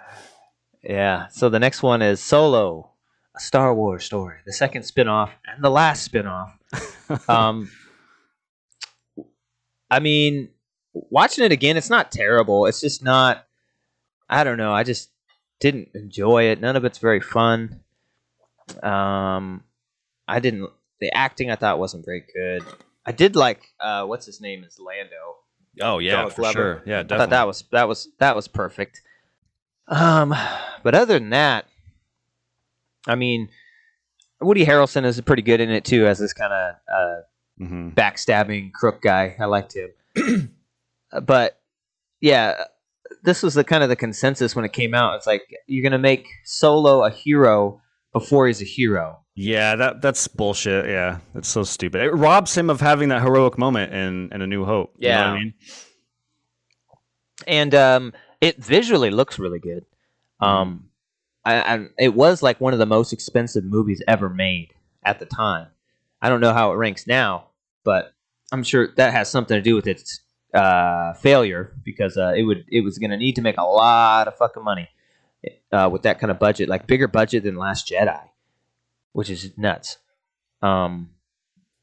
yeah. So the next one is Solo, a Star Wars story, the second spin-off and the last spin-off. <laughs> um, I mean, watching it again, it's not terrible. It's just not. I don't know. I just didn't enjoy it. None of it's very fun. Um, I didn't. The acting I thought wasn't very good. I did like uh, what's his name is Lando. Oh yeah, for Glover. sure. Yeah, I definitely. thought that was that was that was perfect. Um, but other than that, I mean, Woody Harrelson is pretty good in it too, as this kind of uh, hmm backstabbing crook guy. I liked him. <clears throat> But yeah, this was the kind of the consensus when it came out. It's like you're gonna make Solo a hero before he's a hero. Yeah, that that's bullshit. Yeah, that's so stupid. It robs him of having that heroic moment in in A New Hope. You know what Yeah. I mean, and um, it visually looks really good. Um, I, I, it was like one of the most expensive movies ever made at the time. I don't know how it ranks now, but I'm sure that has something to do with its uh, failure because uh, it would it was going to need to make a lot of fucking money uh, with that kind of budget, like bigger budget than Last Jedi, which is nuts. Um,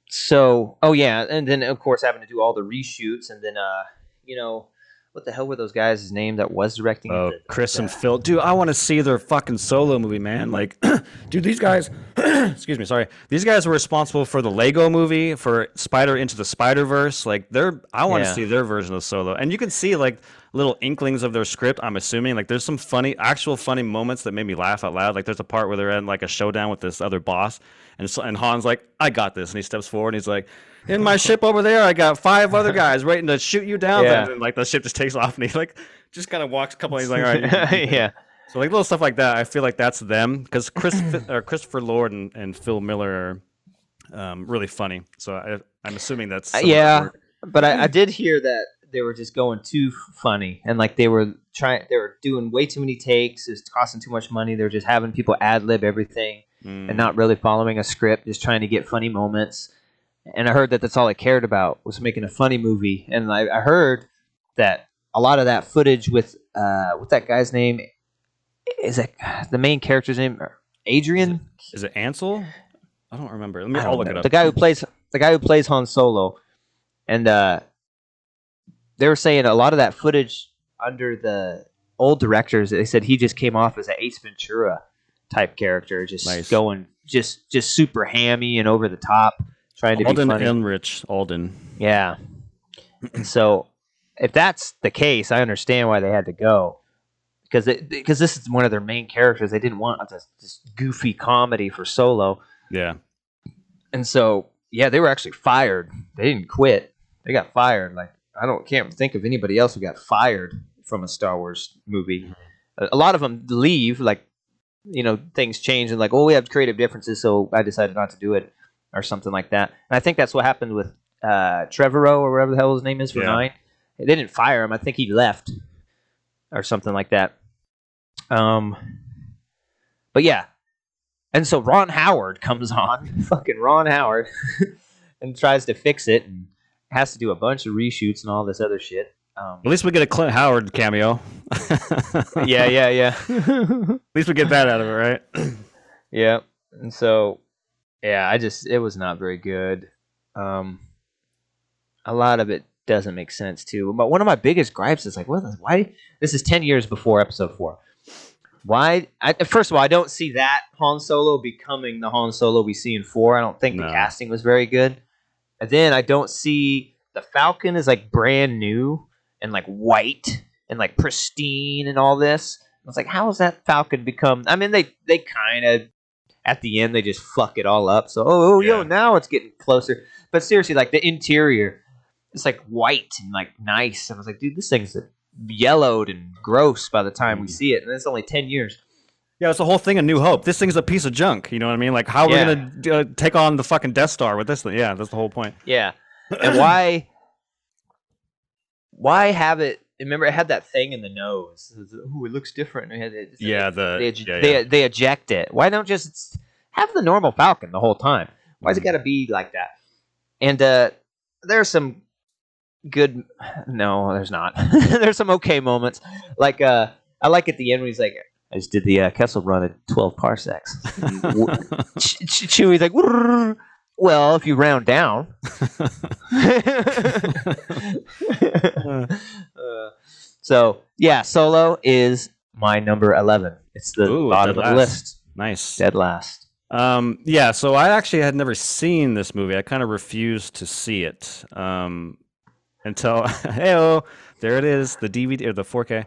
so oh yeah, and then of course having to do all the reshoots, and then uh, you know what the hell were those guys' name that was directing? Oh, Chris and Phil, dude, I want to see their fucking solo movie, man. Like, <clears throat> dude, these guys, <clears throat> excuse me, sorry, these guys were responsible for the Lego movie, for Spider into the Spider Verse. Like, they're, I want to Yeah. see their version of Solo, and you can see like little inklings of their script. I'm assuming like there's some funny, actual funny moments that made me laugh out loud. Like, there's a part where they're in like a showdown with this other boss, and so, and Han's like, I got this, and he steps forward and he's like. In my ship over there, I got five other guys waiting to shoot you down. Yeah. And then, like the ship just takes off, and he like just kind of walks a couple. And he's like, "All right, <laughs> yeah, so like little stuff like that, I feel like that's them because Chris <clears throat> or Christopher Lord and, and Phil Miller are um, really funny. So I, I'm assuming that's Uh, some of their yeah. work. but I, I did hear that they were just going too funny and like they were trying they were doing way too many takes it was costing too much money they were just having people ad lib everything Mm. and not really following a script just trying to get funny moments and i heard that that's all i cared about was making a funny movie and i, I heard that a lot of that footage with uh what's that guy's name is that the main character's name adrian Is it Ansel? I don't remember. Let me. I'll look know. it up. The guy who plays the guy who plays Han Solo, and uh, they were saying a lot of that footage under the old directors. They said he just came off as an Ace Ventura type character, just Nice. going just just super hammy and over the top, trying to Alden be funny. Ehrenreich. Alden. Yeah. <clears throat> So, if that's the case, I understand why they had to go. Because it, because this is one of their main characters, they didn't want this, this goofy comedy for Solo. Yeah. And so, yeah, they were actually fired. They didn't quit. They got fired. Like I don't can't think of anybody else who got fired from a Star Wars movie. Mm-hmm. A, a lot of them leave. Like you know, things change and like, oh, we have creative differences, so I decided not to do it or something like that. And I think that's what happened with uh, Trevorrow or whatever the hell his name is for Yeah. nine. They didn't fire him. I think he left or something like that. Um, but yeah, and so Ron Howard comes on, <laughs> fucking Ron Howard, <laughs> and tries to fix it and has to do a bunch of reshoots and all this other shit. Um, At least we get a Clint Howard cameo. yeah, yeah, yeah, <laughs> At least we get that out of it, right? <clears throat> yeah. And so, yeah, I just it was not very good. Um, a lot of it doesn't make sense too. But one of my biggest gripes is like, what? the- Why? This is ten years before Episode Four. Why? I, first of all, I don't see that Han Solo becoming the Han Solo we see in four. I don't think No. the casting was very good. And then I don't see the Falcon is like brand new and like white and like pristine and all this. I was like, how has that Falcon become? I mean, they they kind of at the end they just fuck it all up. So oh, oh yo, now it's getting closer. But seriously, like the interior, it's like white and like nice. And I was like, dude, this thing's yellowed and gross by the time we Mm. see it, and it's only ten years. Yeah, it's the whole thing of New Hope. This thing's a piece of junk. You know what I mean? Like, how are Yeah. we gonna uh, take on the fucking Death Star with this thing? Yeah, that's the whole point. Yeah, and why? Why have it? Remember, it had that thing in the nose. It Ooh, it looks different. It it- Yeah, the they, yeah, they, yeah. they eject it. Why don't just have the normal Falcon the whole time? Why's it got to be like that? And uh, there's some good. No, there's not. <laughs> there's some okay moments. Like uh, I like at the end when he's like, I just did the uh, Kessel run at 12 parsecs. <laughs> Ch- Ch- Chewie's like, "Wrrr." Well, if you round down. <laughs> <laughs> Uh, so yeah, Solo is my number 11. It's the Ooh, bottom of the last. list. nice. Dead last. Um, yeah, so I actually had never seen this movie. I kind of refused to see it um, until, <laughs> hey, there it is, the DVD or the 4K.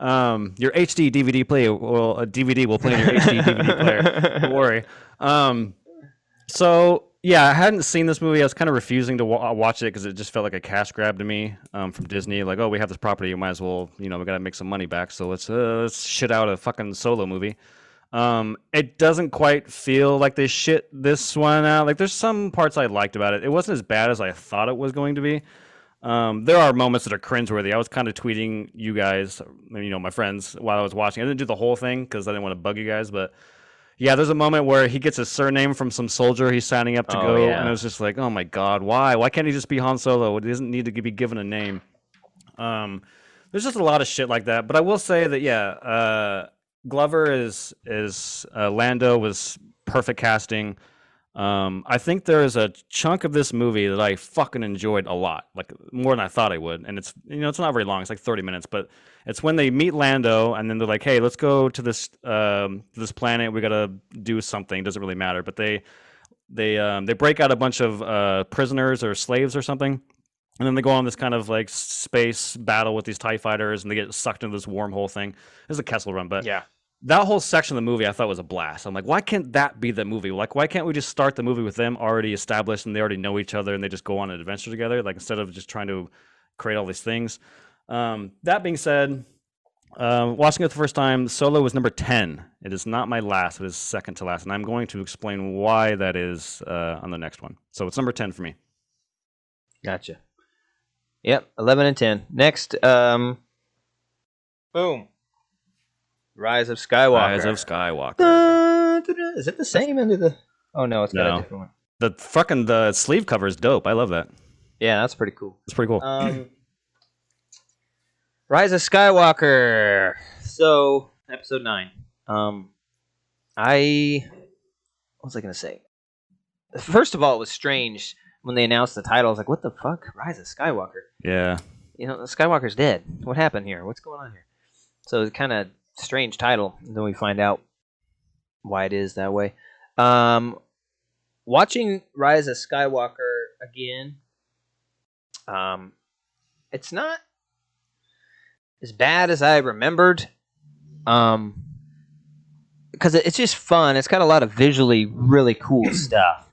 Um, your HD DVD player, well, a DVD will play in your HD DVD player. Don't worry. Um, so yeah, I hadn't seen this movie. I was kind of refusing to wa- watch it because it just felt like a cash grab to me um, from Disney. Like, oh, we have this property, you might as well, you know, we got to make some money back. So let's uh, let's shit out a fucking solo movie. Um, it doesn't quite feel like they shit this one out. Like, there's some parts I liked about it. It wasn't as bad as I thought it was going to be. Um, there are moments that are cringeworthy. I was kind of tweeting you guys, you know, my friends, while I was watching. I didn't do the whole thing because I didn't want to bug you guys, but yeah, there's a moment where he gets his surname from some soldier he's signing up to Oh, go, yeah. and it was just like, oh my god, why? Why can't he just be Han Solo? It doesn't need to be given a name. Um, there's just a lot of shit like that. But I will say that yeah, uh, Glover is is uh, Lando was perfect casting. Um, I think there is a chunk of this movie that I fucking enjoyed a lot, like more than I thought I would. And it's you know it's not very long; it's like thirty minutes, but it's when they meet Lando, and then they're like, "Hey, let's go to this um, this planet. We gotta do something. Doesn't really matter." But they they um, they break out a bunch of uh, prisoners or slaves or something, and then they go on this kind of like space battle with these Tie fighters, and they get sucked into this wormhole thing. This is a Kessel run, but Yeah. That whole section of the movie I thought was a blast. I'm like, why can't that be the movie? Like, why can't we just start the movie with them already established and they already know each other and they just go on an adventure together? Like, instead of just trying to create all these things. Um, that being said, um, watching it the first time, Solo was number 10. It is not my last, it is second to last. And I'm going to explain why that is uh, on the next one. So it's number 10 for me. Gotcha. Yep, 11 and 10. Next, um, boom. Rise of Skywalker. Rise of Skywalker. Is it the same under the? Oh no, it's got No. a different one. The fucking the sleeve cover is dope. I love that. Yeah, that's pretty cool. It's pretty cool. Um, <clears throat> Rise of Skywalker. So, episode nine. Um, I what was I gonna say? First of all, it was strange when they announced the title. I was like, "What the fuck? Rise of Skywalker." yeah. you know, Skywalker's dead. What happened here? What's going on here? So it's kind of strange title. And then we find out why it is that way. Um, watching Rise of Skywalker again, um, it's not as bad as I remembered. Um, because it's just fun. It's got a lot of visually really cool <clears throat> stuff,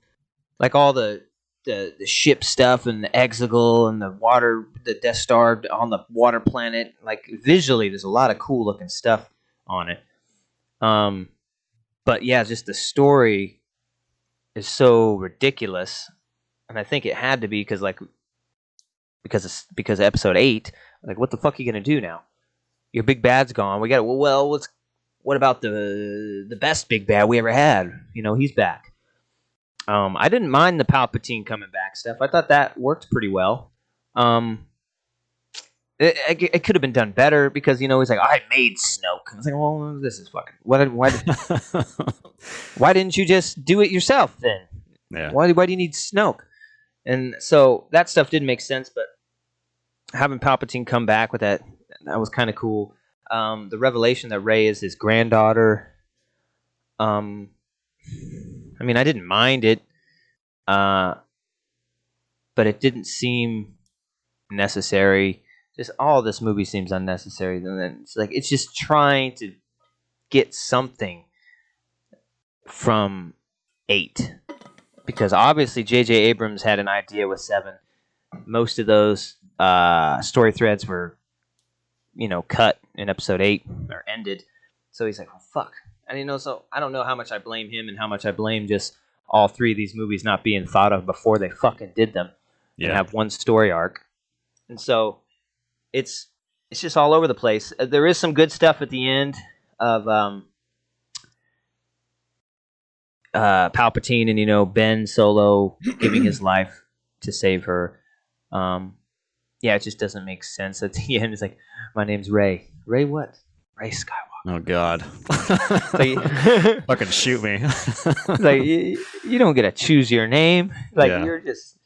like all the the, the ship stuff and the Exegol and the water, the Death Star on the water planet. Like visually, there's a lot of cool looking stuff on it. Um, but yeah, just the story is so ridiculous, and I think it had to be because like because it's because of episode eight. Like, what the fuck are you gonna do now? Your big bad's gone. We got well. Well, what's what about the the best big bad we ever had? You know, he's back. Um, I didn't mind the Palpatine coming back stuff. I thought that worked pretty well. Um, it, it, it could have been done better because you know he's like, I made Snoke. I was like, well, this is fucking. What? Why? <laughs> Why didn't you just do it yourself then? yeah. Why? Why do you need Snoke? And so that stuff didn't make sense, but having Palpatine come back with that that was kind of cool. Um, the revelation that Rey is his granddaughter. Um, I mean, I didn't mind it, uh, but it didn't seem necessary. Just all this movie seems unnecessary. And then it's like it's just trying to get something from eight because obviously J.J. Abrams had an idea with seven. Most of those uh, story threads were, you know, cut in episode eight or ended. So he's like, "Oh fuck!" And you know, so I don't know how much I blame him and how much I blame just all three of these movies not being thought of before they fucking did them and Yeah. have one story arc. And so it's it's just all over the place. Uh, There is some good stuff at the end of um, uh, Palpatine and you know Ben Solo <clears throat> giving his life to save her. Um, yeah, it just doesn't make sense at <laughs> the end. It's like, my name's Rey. Rey what? Rey Skywalker. Oh God. Like, <laughs> <laughs> Fucking shoot me. like you, you don't get to choose your name. Like Yeah. you're just,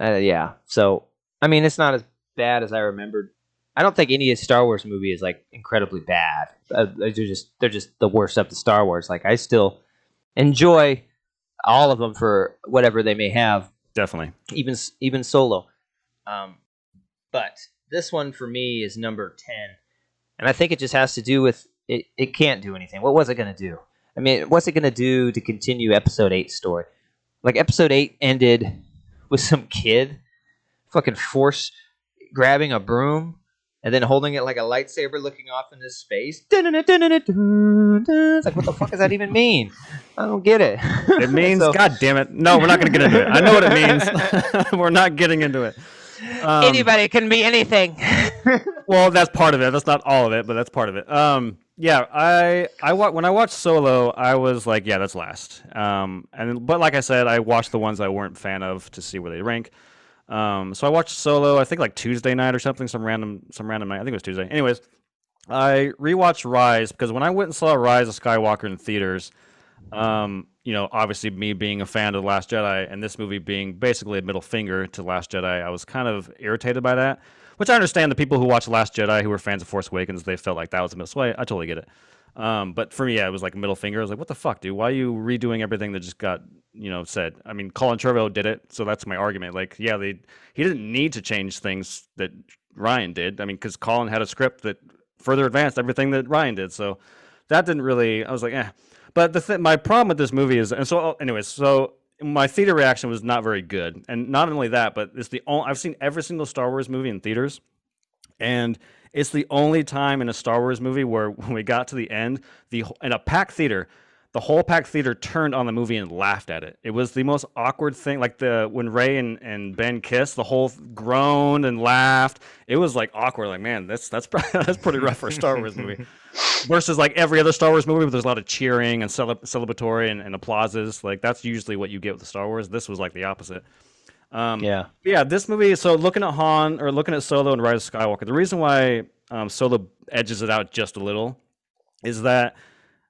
uh, yeah. So I mean, it's not as bad as I remembered. I don't think any Star Wars movie is like incredibly bad. Uh, they're just they're just the worst of the Star Wars. Like I still enjoy all of them for whatever they may have, Definitely. even even Solo. Um, but this one for me is number ten, and I think it just has to do with it. It can't do anything. What was it going to do? I mean, what's it going to do to continue Episode Eight story? Like Episode Eight ended with some kid fucking force grabbing a broom and then holding it like a lightsaber, looking off into space. <laughs> It's like, what the fuck does that even mean? I don't get it. It <laughs> means, So- God damn it. No, we're not going to get into it. I know what it means. <laughs> we're not getting into it. Um, Anybody can be anything. Well, that's part of it. That's not all of it, but that's part of it. Um, yeah, I I wa- when I watched Solo, I was like, yeah, that's last. Um, and but like I said, I watched the ones I weren't fan of to see where they rank. Um, so I watched Solo, I think like Tuesday night or something, some random some random night. I think it was Tuesday. Anyways, I rewatched Rise because when I went and saw Rise of Skywalker in theaters, um, you know, obviously me being a fan of The Last Jedi and this movie being basically a middle finger to Last Jedi, I was kind of irritated by that. Which I understand the people who watched Last Jedi who were fans of Force Awakens, they felt like that was a misway. I totally get it. Um, but for me, yeah, it was like middle finger. I was like, what the fuck, dude? Why are you redoing everything that just got, you know, said? I mean, Colin Trevorrow did it, so that's my argument. Like, yeah, they he didn't need to change things that Rian did. I mean, because Colin had a script that further advanced everything that Rian did. So that didn't really. I was like, eh. But the th- my problem with this movie is, and so, anyways, so my theater reaction was not very good, and not only that, but it's the only I've seen every single Star Wars movie in theaters, and it's the only time in a Star Wars movie where <laughs> when we got to the end, the in a packed theater, the whole packed theater turned on the movie and laughed at it. It was the most awkward thing. Like the when Rey and, and Ben kissed, the whole groaned and laughed. It was like awkward. Like man, that's that's <laughs> that's pretty rough for a Star Wars movie. <laughs> Versus like every other Star Wars movie, where there's a lot of cheering and cele- celebratory and, and applauses. Like that's usually what you get with the Star Wars. This was like the opposite. Um, yeah. yeah, this movie. So looking at Han or looking at Solo and Rise of Skywalker, the reason why um, Solo edges it out just a little is that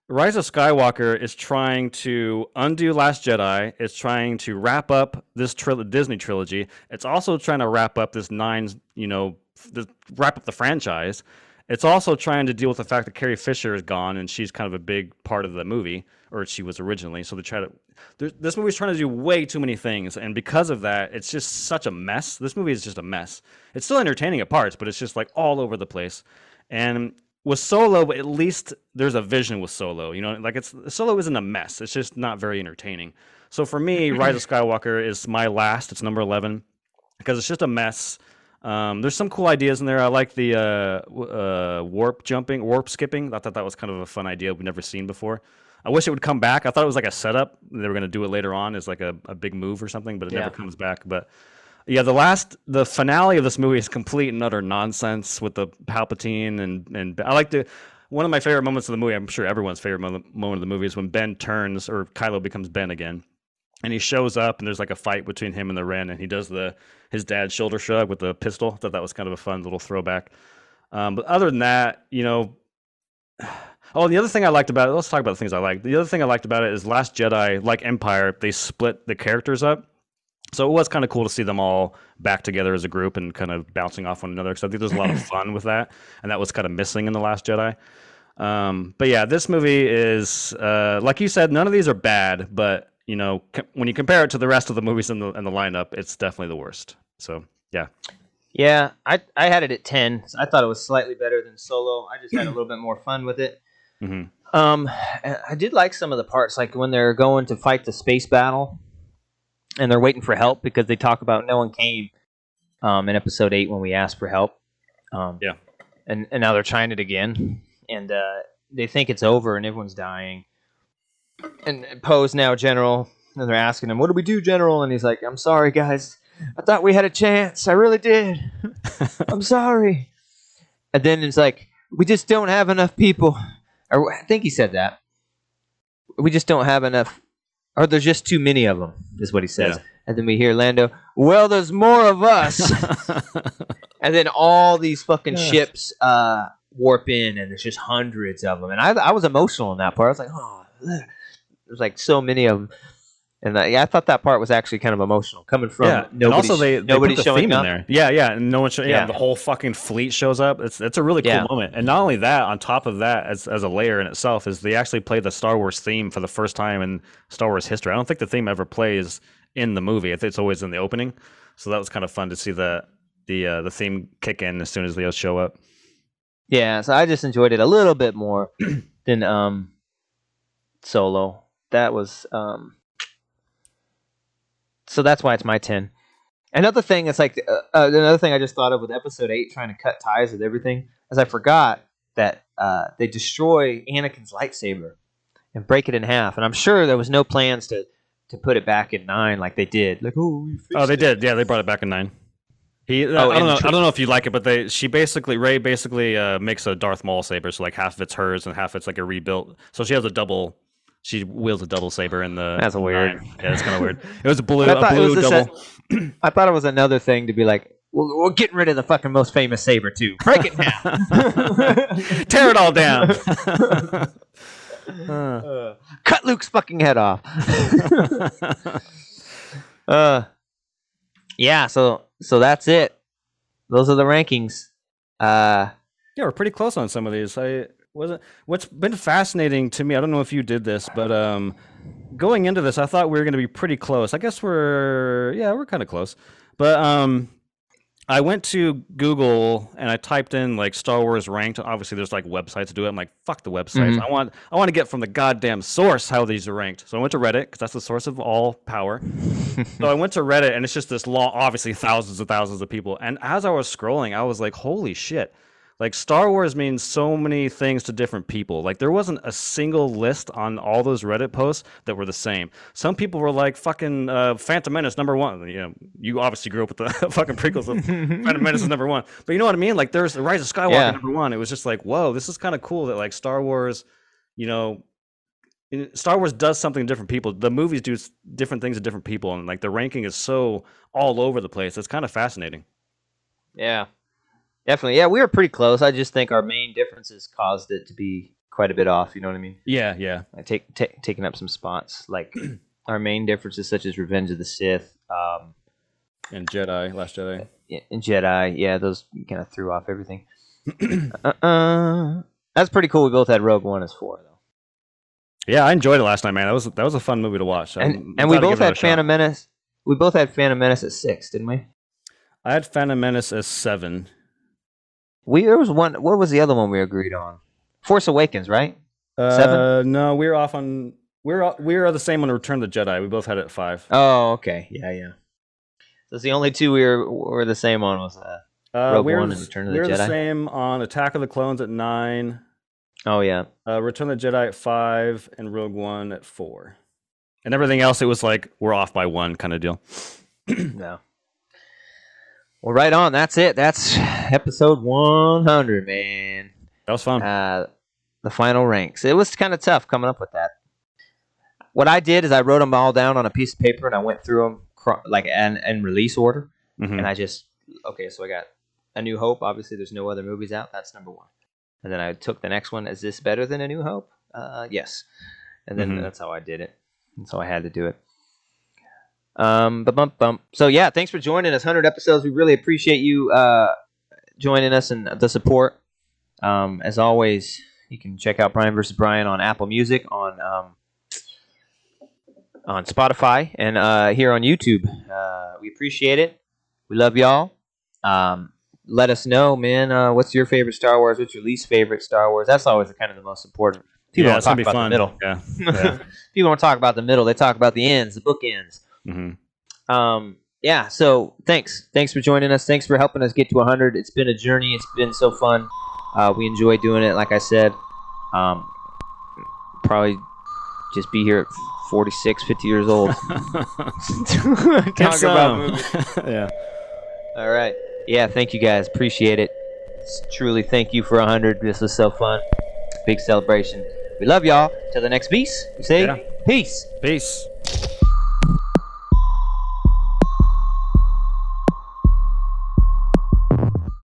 Rise of Skywalker is trying to undo Last Jedi. It's trying to wrap up this tril- Disney trilogy. It's also trying to wrap up this nine, you know, the, wrap up the franchise. It's also trying to deal with the fact that Carrie Fisher is gone and she's kind of a big part of the movie, or she was originally. So they try to. This movie's trying to do way too many things, and because of that, it's just such a mess. This movie is just a mess. It's still entertaining at parts, but it's just like all over the place. And with Solo, at least there's a vision with Solo. You know, like it's Solo isn't a mess. It's just not very entertaining. So for me, <laughs> Rise of Skywalker is my last. It's number eleven because it's just a mess. Um, there's some cool ideas in there. I like the uh, uh, warp jumping, warp skipping. I thought that was kind of a fun idea we've never seen before. I wish it would come back. I thought it was like a setup. They were going to do it later on as like a, a big move or something, but it Yeah. never comes back. But yeah, the last, the finale of this movie is complete and utter nonsense with the Palpatine and and I like to. One of my favorite moments of the movie, I'm sure everyone's favorite moment of the movie, is when Ben turns or Kylo becomes Ben again, and he shows up and there's like a fight between him and the Ren, and he does the his dad's shoulder shrug with the pistol. I thought that was kind of a fun little throwback. Um, but other than that, you know. Oh, the other thing I liked about it, let's talk about the things I liked. The other thing I liked about it is Last Jedi, like Empire, they split the characters up. So it was kind of cool to see them all back together as a group and kind of bouncing off one another. So I think there's a lot of <laughs> fun with that, and that was kind of missing in the Last Jedi. Um, but yeah, this movie is uh, like you said, none of these are bad, but you know, c- when you compare it to the rest of the movies in the in the lineup, it's definitely the worst. So yeah, Yeah, I I had it at ten. I thought it was slightly better than Solo. I just had a little bit more fun with it. Hmm Um, I did like some of the parts, like when they're going to fight the space battle, and they're waiting for help because they talk about no one came. Um, in episode eight when we asked for help. Um, Yeah. and and now they're trying it again, and uh, they think it's over and everyone's dying. And and Poe's now general, and they're asking him, "What do we do, general?" And he's like, "I'm sorry, guys. I thought we had a chance. I really did. <laughs> I'm sorry." And then it's like, "We just don't have enough people." Or I think he said that. We just don't have enough, or there's just too many of them, is what he says. Yeah. and then we hear Lando. Well, there's more of us, <laughs> and then all these fucking Yeah. ships uh, warp in, and there's just hundreds of them. And I, I was emotional in that part. I was like, oh, there's like so many of them. And yeah, I thought that part was actually kind of emotional, coming from yeah, and nobody. also they, they nobody put the showing theme up. in there. Yeah, yeah, and no one. Show, yeah. Yeah. the whole fucking fleet shows up. It's it's a really cool Yeah. moment. And not only that, on top of that, as as a layer in itself, is they actually play the Star Wars theme for the first time in Star Wars history. I don't think the theme ever plays in the movie. I think it's always in the opening. So that was kind of fun to see the the uh, the theme kick in as soon as Leos show up. Yeah, so I just enjoyed it a little bit more than um Solo. That was um so that's why it's my 10. Another thing it's like uh, uh, another thing I just thought of with episode 8 trying to cut ties with everything is I forgot that uh, they destroy Anakin's lightsaber and break it in half and I'm sure there was no plans to to put it back in 9 like they did. Like oh, we Oh, they it. did. Yeah, they brought it back in nine. He, Oh, I don't know. tr- I don't know if you like it, but they she basically Rey basically uh, makes a Darth Maul saber, so like half of it's hers and half it's like a rebuilt. So she has a double. She wields a double saber in the. That's weird. nine. Yeah, that's kind of weird. It was a <laughs> blue, I thought a it was blue the double. <clears throat> I thought it was another thing to be like, well, we're getting rid of the fucking most famous saber too. Break it now. <laughs> Tear it all down. <laughs> Uh, Uh, cut Luke's fucking head off. uh, yeah. So so that's it. Those are the rankings. Uh, yeah, we're pretty close on some of these. I wasn't. What's been fascinating to me. I don't know if you did this, but um, going into this, I thought we were going to be pretty close. I guess we're yeah, we're kind of close. But um, I went to Google and I typed in like Star Wars ranked. Obviously, there's like websites to do it. I'm like, fuck the websites. Mhm. I want I want to get from the goddamn source how these are ranked. So I went to Reddit because that's the source of all power. so I went to Reddit and it's just this long, obviously thousands and thousands of people. And as I was scrolling, I was like, holy shit. Like Star Wars means so many things to different people. Like there wasn't a single list on all those Reddit posts that were the same. Some people were like fucking uh, Phantom Menace number one. You know, you obviously grew up with the <laughs> fucking prequels of <laughs> Phantom Menace is number one. But you know what I mean? Like there's the Rise of Skywalker Yeah. number one. It was just like, whoa, this is kind of cool that like Star Wars, you know, Star Wars does something to different people. The movies do different things to different people, and like the ranking is so all over the place. It's kind of fascinating. yeah, definitely. Yeah, we were pretty close. I just think our main differences caused it to be quite a bit off. You know what I mean? Yeah, yeah. I take ta taking up some spots. Like <clears throat> our main differences, such as Revenge of the Sith, um, And Jedi, Last Jedi. yeah, and Jedi. Yeah, those kind of threw off everything. <clears throat> uh-uh. That's pretty cool. We both had Rogue One as four, though. Yeah, I enjoyed it last night, man. That was that was a fun movie to watch. And I'm and we both had shot. Phantom Menace. We both had Phantom Menace at six, didn't we? I had Phantom Menace as seven. We there was one. What was the other one we agreed on? Force Awakens, right? Uh, Seven? No, we were off on. We're we were the same on Return of the Jedi. We both had it at five. Oh, okay. Yeah, yeah. That's the only two we were were the same on was uh. Uh, Rogue we were One and Return of the we the were the same on Attack of the Clones at nine. Oh yeah. Uh, Return of the Jedi at five, and Rogue One at four. And everything else, it was like we're off by one kind of deal. <clears throat> no. Well, right on. That's it. That's episode one hundred, man. That was fun. uh, the final ranks. It was kind of tough coming up with that. What I did is I wrote them all down on a piece of paper and I went through them like in, in release order, Mhm. and I just okay. So I got A New Hope. Obviously, there's no other movies out. That's number one. And then I took the next one. Is this better than A New Hope? Uh, yes. And then Mhm. that's how I did it. And so I had to do it. Um, bump bump. So yeah, thanks for joining us. Hundred episodes. We really appreciate you uh, joining us and the support. Um, as always, you can check out Brian versus Brian on Apple Music, on um, on Spotify, and uh, here on YouTube. Uh, we appreciate it. We love y'all. Um, let us know, man. Uh, what's your favorite Star Wars? What's your least favorite Star Wars? That's always kind of the most important. People yeah, don't talk about fun. the middle. Yeah. <laughs> Yeah. People don't talk about the middle. They talk about the ends, the bookends. Hmm Um, yeah. So thanks, thanks for joining us. Thanks for helping us get to 100. It's been a journey. It's been so fun. Uh, we enjoy doing it. Like I said, um, probably just be here at 46, 50 years old. <laughs> <laughs> Talk about movies. <laughs> yeah. All right. Yeah. Thank you guys. Appreciate it. It's truly, thank you for 100. This was so fun. Big celebration. We love y'all. Till the next piece. We say Yeah. peace. Peace.